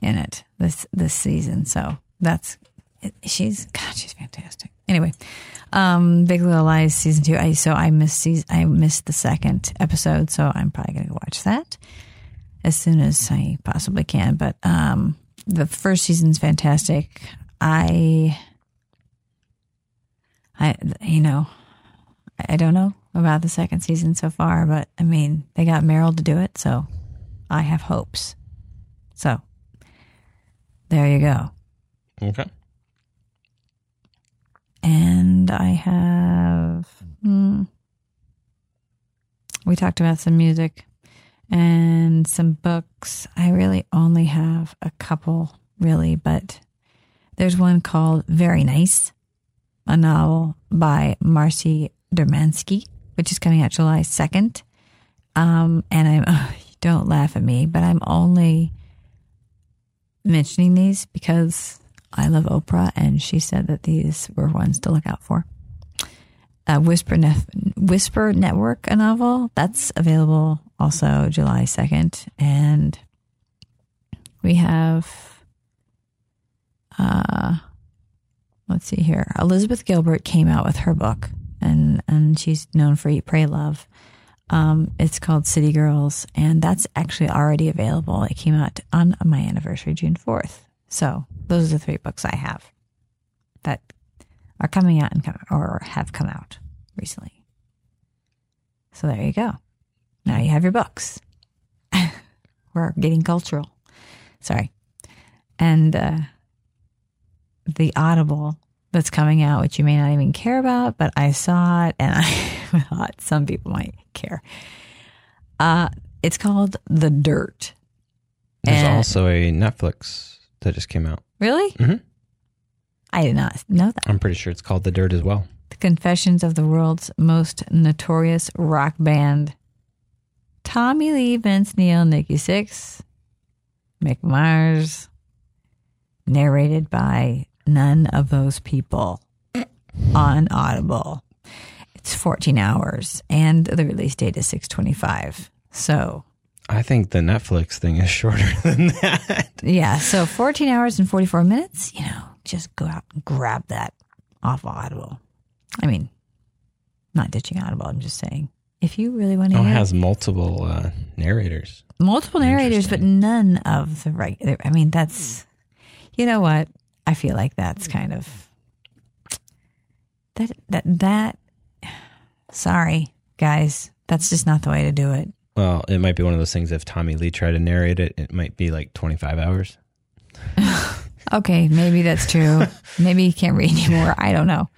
in it this this season. So that's she's God, she's fantastic. Anyway, um, Big Little Lies season two. I so I missed season, I missed the second episode, so I'm probably to watch that as soon as I possibly can. But um, the first season's fantastic. I, I, you know, I don't know about the second season so far, but I mean, they got Meryl to do it, so I have hopes. So there you go. Okay. And I have, hmm, we talked about some music and some books. I really only have a couple, really, but there's one called Very Nice, a novel by Marcy Dermansky, which is coming out July 2nd. Um, and I'm, oh, don't laugh at me, but I'm only mentioning these because I love Oprah, and she said that these were ones to look out for. Uh, Whisper, Nef- Whisper Network, a novel that's available also July 2nd. And we have, uh, let's see here. Elizabeth Gilbert came out with her book, and, and she's known for Eat, Pray, Love. Um, it's called City Girls, and that's actually already available. It came out on my anniversary, June 4th. So those are the three books I have that are coming out and come, or have come out recently. So there you go. Now you have your books. We're getting cultural. Sorry. And uh, the Audible that's coming out, which you may not even care about, but I saw it and I thought some people might care. Uh, it's called The Dirt. There's And- also a Netflix that just came out. Really? Mm-hmm. I did not know that. I'm pretty sure it's called The Dirt as well. The Confessions of the World's Most Notorious Rock Band. Tommy Lee, Vince Neil, Nikki Sixx, Mick Mars. Narrated by none of those people on Audible. It's 14 hours and the release date is 625. So, I think the Netflix thing is shorter than that. yeah, so 14 hours and 44 minutes, you know, just go out and grab that off Audible. I mean, not ditching Audible, I'm just saying. If you really want to Oh, it has multiple uh, narrators. multiple narrators, but none of the right. I mean, that's, you know what? I feel like that's hmm. kind of that that that. Sorry, guys, that's just not the way to do it. Well, it might be one of those things if Tommy Lee tried to narrate it, it might be like 25 hours. Okay, maybe that's true. maybe you can't read anymore. I don't know.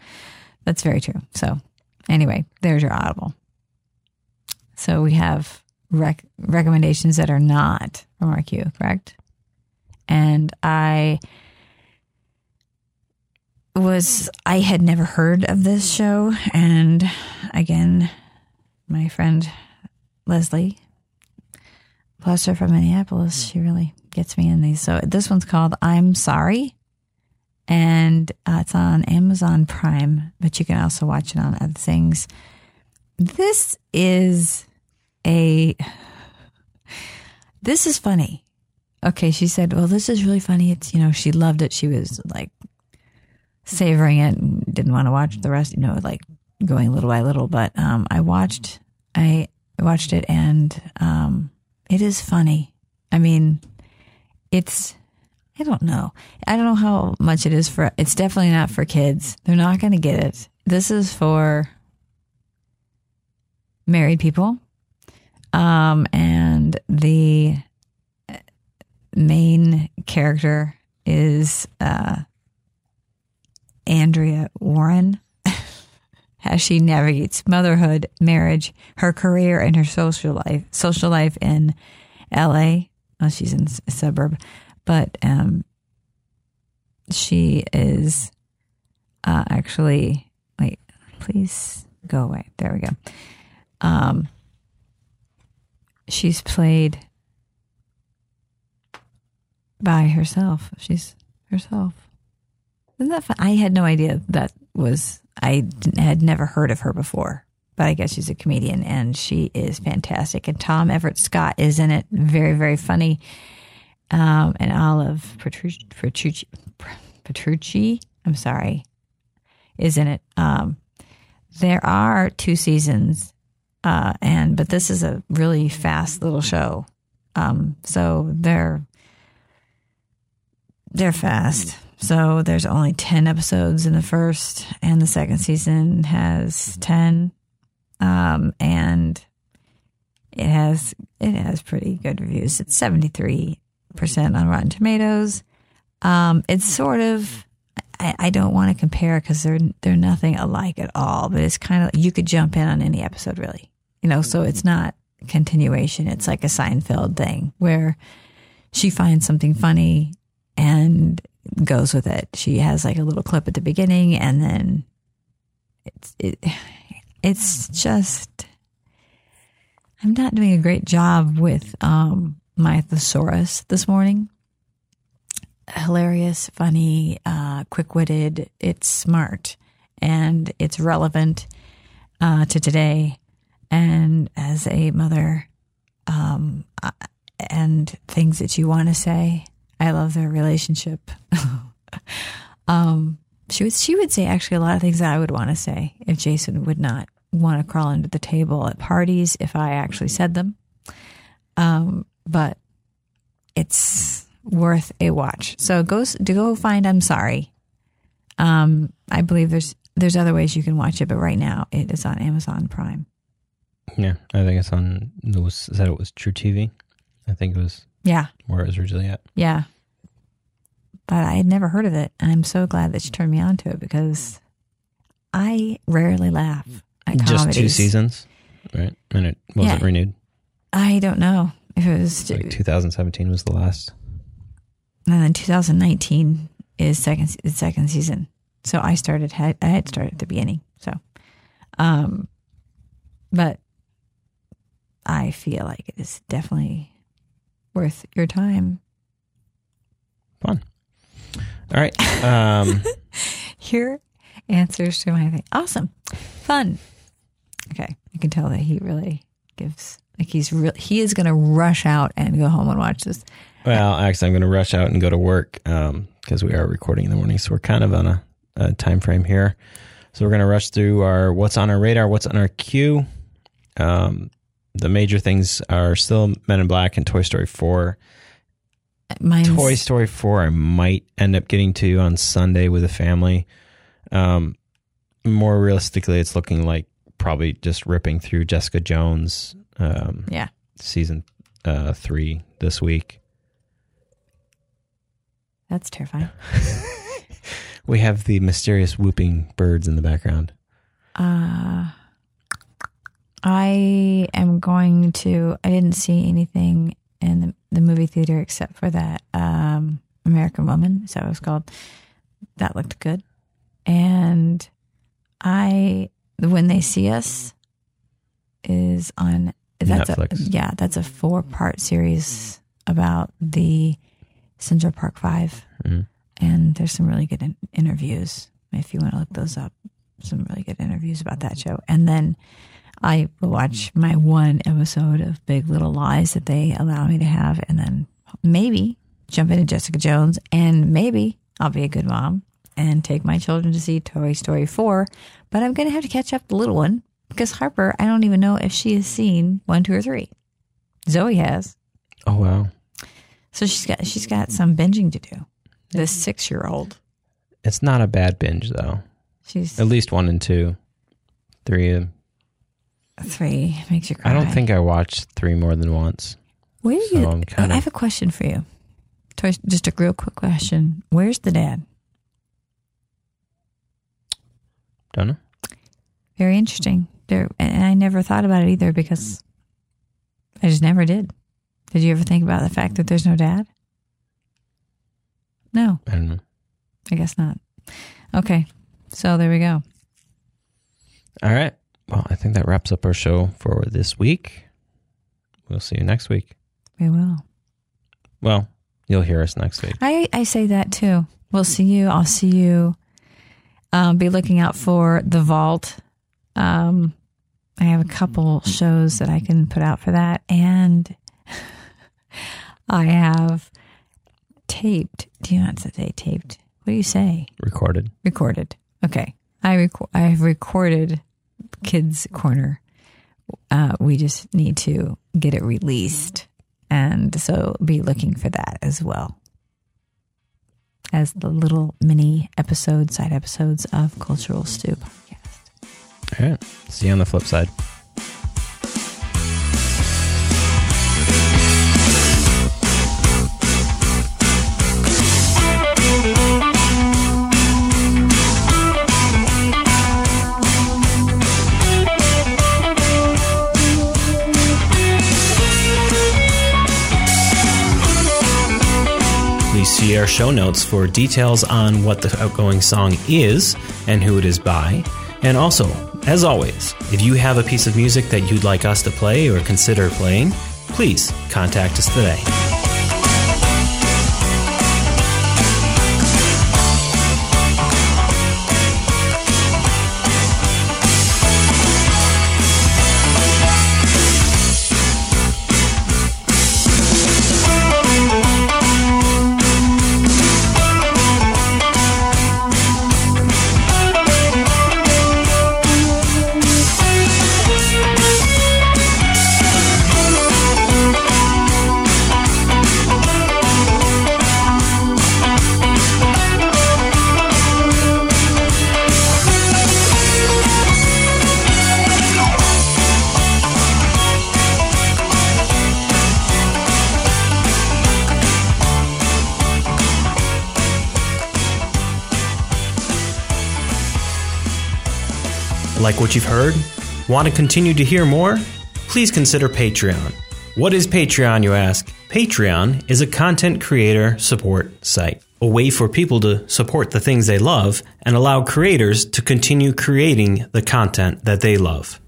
That's very true. So, anyway, there's your Audible. So we have rec- recommendations that are not from RQ, correct? And I was I had never heard of this show, and again, my friend Leslie, plus her from Minneapolis, she really gets me in these. So this one's called "I'm Sorry," and uh, it's on Amazon Prime, but you can also watch it on other things. This is a this is funny. Okay, she said, "Well, this is really funny." It's you know she loved it. She was like savoring it and didn't want to watch the rest. You know, like going little by little. But um, I watched I watched it and um, it is funny. I mean, it's I don't know. I don't know how much it is for. It's definitely not for kids. They're not going to get it. This is for married people. Um, and the main character is uh, Andrea Warren. As she navigates motherhood, marriage, her career, and her social life, social life in L.A. Well, she's in a suburb, but um, she is uh, actually wait. Please go away. There we go. Um, she's played by herself. She's herself. Isn't that fun? I had no idea that was. I had never heard of her before, but I guess she's a comedian and she is fantastic. And Tom Everett Scott is in it. Very, very funny. Um, and Olive Petrucci, Petrucci, Petrucci, I'm sorry, is in it. Um, there are two seasons, uh, and but this is a really fast little show. Um, so they're they're fast. So there's only 10 episodes in the first, and the second season has 10. Um, and it has it has pretty good reviews. It's 73% on Rotten Tomatoes. Um, it's sort of I, I don't want to compare because they're they're nothing alike at all, but it's kind of you could jump in on any episode really. You know, so it's not continuation. It's like a Seinfeld thing where she finds something funny and goes with it. She has like a little clip at the beginning and then it's it it's just I'm not doing a great job with um my thesaurus this morning. Hilarious, funny, uh, quick-witted. It's smart and it's relevant uh, to today. And as a mother um, and things that you want to say. I love their relationship. um, she would she would say actually a lot of things that I would want to say if Jason would not want to crawl under the table at parties if I actually said them. Um, but it's worth a watch. So go to go find I'm sorry. Um, I believe there's there's other ways you can watch it, but right now it is on Amazon Prime. Yeah, I think it's on. It was said it was truTV. I think it was Yeah, where it was originally at. yeah. But I had never heard of it, and I'm so glad that she turned me on to it because I rarely laugh at Just two seasons, right? And it wasn't Yeah. renewed. I don't know if it was, Like 2017 was the last. and then 2019 is second second season. So I started had I had started at the beginning. So, um, but I feel like it is definitely worth your time. Fun. All right. Um, Your answers to my thing. Awesome, fun. Okay, you can tell that he really gives like he's real. He is going to rush out and go home and watch this. well, actually, I'm going to rush out and go to work because we are recording in the morning, so we're kind of on a, a time frame here. So we're going to rush through our what's on our radar, what's on our queue. Um, the major things are still Men in Black and Toy Story 4. Mine's, Toy Story 4, I might end up getting to on Sunday with a family. Um, more realistically, it's looking like probably just ripping through Jessica Jones um, Yeah, season uh, three this week. that's terrifying. We have the mysterious whooping birds in the background. Uh, I am going to. I didn't see anything in the, the movie theater except for that um, American Woman. Is that what it's called? That looked good. And I, when they see us, is on. That's Netflix. a yeah. That's a four part series about the Central Park Five, Mhm. and there's some really good in- interviews. If you want to look those up, some really good interviews about that show. And then I watch my one episode of Big Little Lies that they allow me to have, and then maybe jump into Jessica Jones, and maybe I'll be a good mom and take my children to see Toy Story 4. But I'm going to have to catch up the little one because Harper, I don't even know if she has seen one, two, or three. Zoe has. Oh wow! So she's got she's got some binging to do. The six year old. It's not a bad binge though. She's At least one and two, three. Three. Makes you cry. I don't think I watched three more than once. Where So you? I'm kinda- I have a question for you. Just a real quick question. Where's the dad? Don't know. Very interesting. There, and I never thought about it either because I just never did. Did you ever think about the fact that there's no dad? No, I don't know. I guess not. Okay, so there we go. All right. Well, I think that wraps up our show for this week. We'll see you next week. We will. Well, you'll hear us next week. I I say that too. We'll see you. I'll see you. Um, be looking out for the vault. Um, I have a couple shows that I can put out for that, and I have taped. Do you not say taped? What do you say? Recorded. Recorded. Okay, I rec- I have recorded Kids Corner. Uh, we just need to get it released, and so be looking for that as well as the little mini episodes, side episodes of Cultural Stew podcast. All right. See you on the flip side. Our show notes for details on what the outgoing song is and who it is by. And also, as always, if you have a piece of music that you'd like us to play or consider playing, please contact us today. Like what you've heard? Want to continue to hear more? Please consider Patreon. What is Patreon, you ask? Patreon is a content creator support site, a way for people to support the things they love and allow creators to continue creating the content that they love.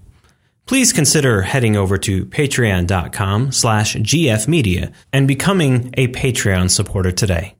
Please consider heading over to patreon.com slash gfmedia and becoming a Patreon supporter today.